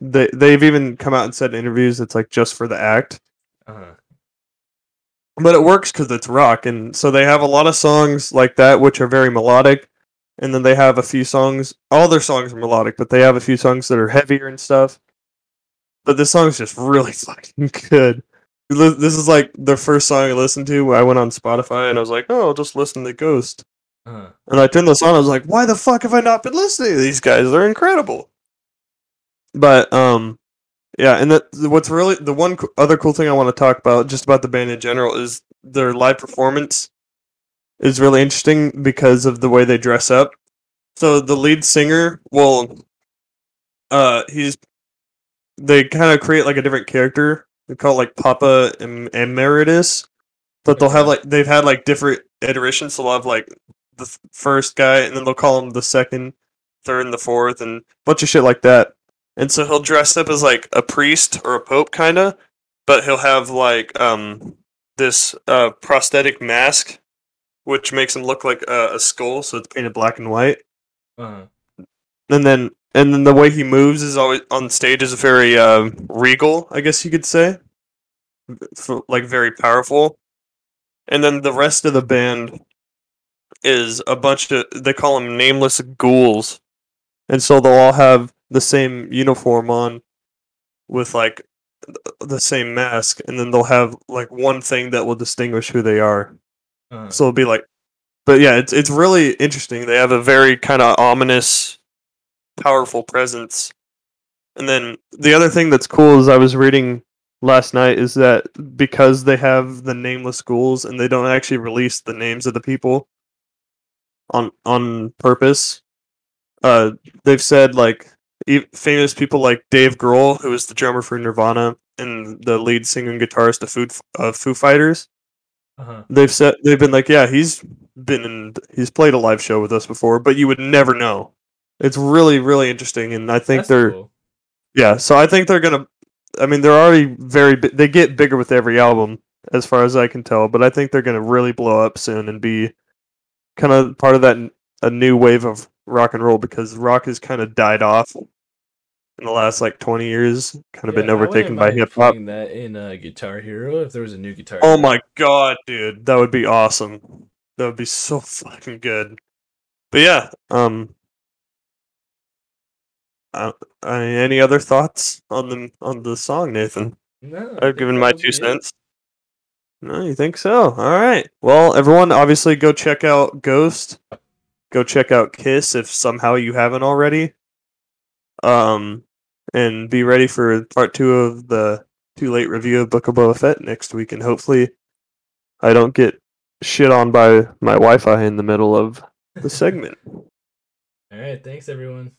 they they've even come out and said in interviews it's like just for the act. Uh-huh. But it works because it's rock, and so they have a lot of songs like that which are very melodic, and then they have a few songs. All their songs are melodic, but they have a few songs that are heavier and stuff. But this song's just really (laughs) fucking good. This is like the first song I listened to. I went on Spotify and I was like, "Oh, I'll just listen to Ghost." Uh-huh. And I turned this on. I was like, "Why the fuck have I not been listening to these guys? They're incredible." But um, yeah, and that what's really the one other cool thing I want to talk about, just about the band in general, is their live performance is really interesting because of the way they dress up. So the lead singer, well, uh, he's they kind of create like a different character. They call it like Papa em- Emeritus, but they'll have like they've had like different iterations. So they'll have like the th- first guy, and then they'll call him the second, third, and the fourth, and a bunch of shit like that. And so he'll dress up as like a priest or a pope, kind of, but he'll have like um this uh prosthetic mask which makes him look like a, a skull, so it's painted black and white. Uh-huh. And then and then the way he moves is always on stage is very uh, regal, I guess you could say, like very powerful. And then the rest of the band is a bunch of they call them nameless ghouls, and so they'll all have the same uniform on, with like the same mask, and then they'll have like one thing that will distinguish who they are. Uh, so it'll be like, but yeah, it's it's really interesting. They have a very kind of ominous, powerful presence. And then the other thing that's cool is I was reading last night is that because they have the nameless ghouls and they don't actually release the names of the people on on purpose. Uh, they've said like famous people like Dave Grohl, who is the drummer for Nirvana and the lead singer and guitarist of Foo, uh, Foo Fighters. Uh-huh. They've said they've been like, yeah, he's been in, he's played a live show with us before, but you would never know. It's really really interesting, and I think That's they're, cool. yeah. So I think they're gonna. I mean, they're already very. They get bigger with every album, as far as I can tell. But I think they're gonna really blow up soon and be kind of part of that a new wave of rock and roll because rock has kind of died off in the last like 20 years kind of yeah, been overtaken by hip hop. That in uh, Guitar Hero, if there was a new Guitar. Oh Hero. my god, dude, that would be awesome. That would be so fucking good. But yeah, um, uh, any other thoughts on the on the song, Nathan? No, I've given my two cents. No, you think so? All right. Well, everyone, obviously, go check out Ghost. Go check out Kiss if somehow you haven't already. Um, and be ready for part two of the too late review of Book of Boba Fett next week, and hopefully, I don't get shit on by my Wi-Fi in the middle of the (laughs) segment. All right, thanks everyone.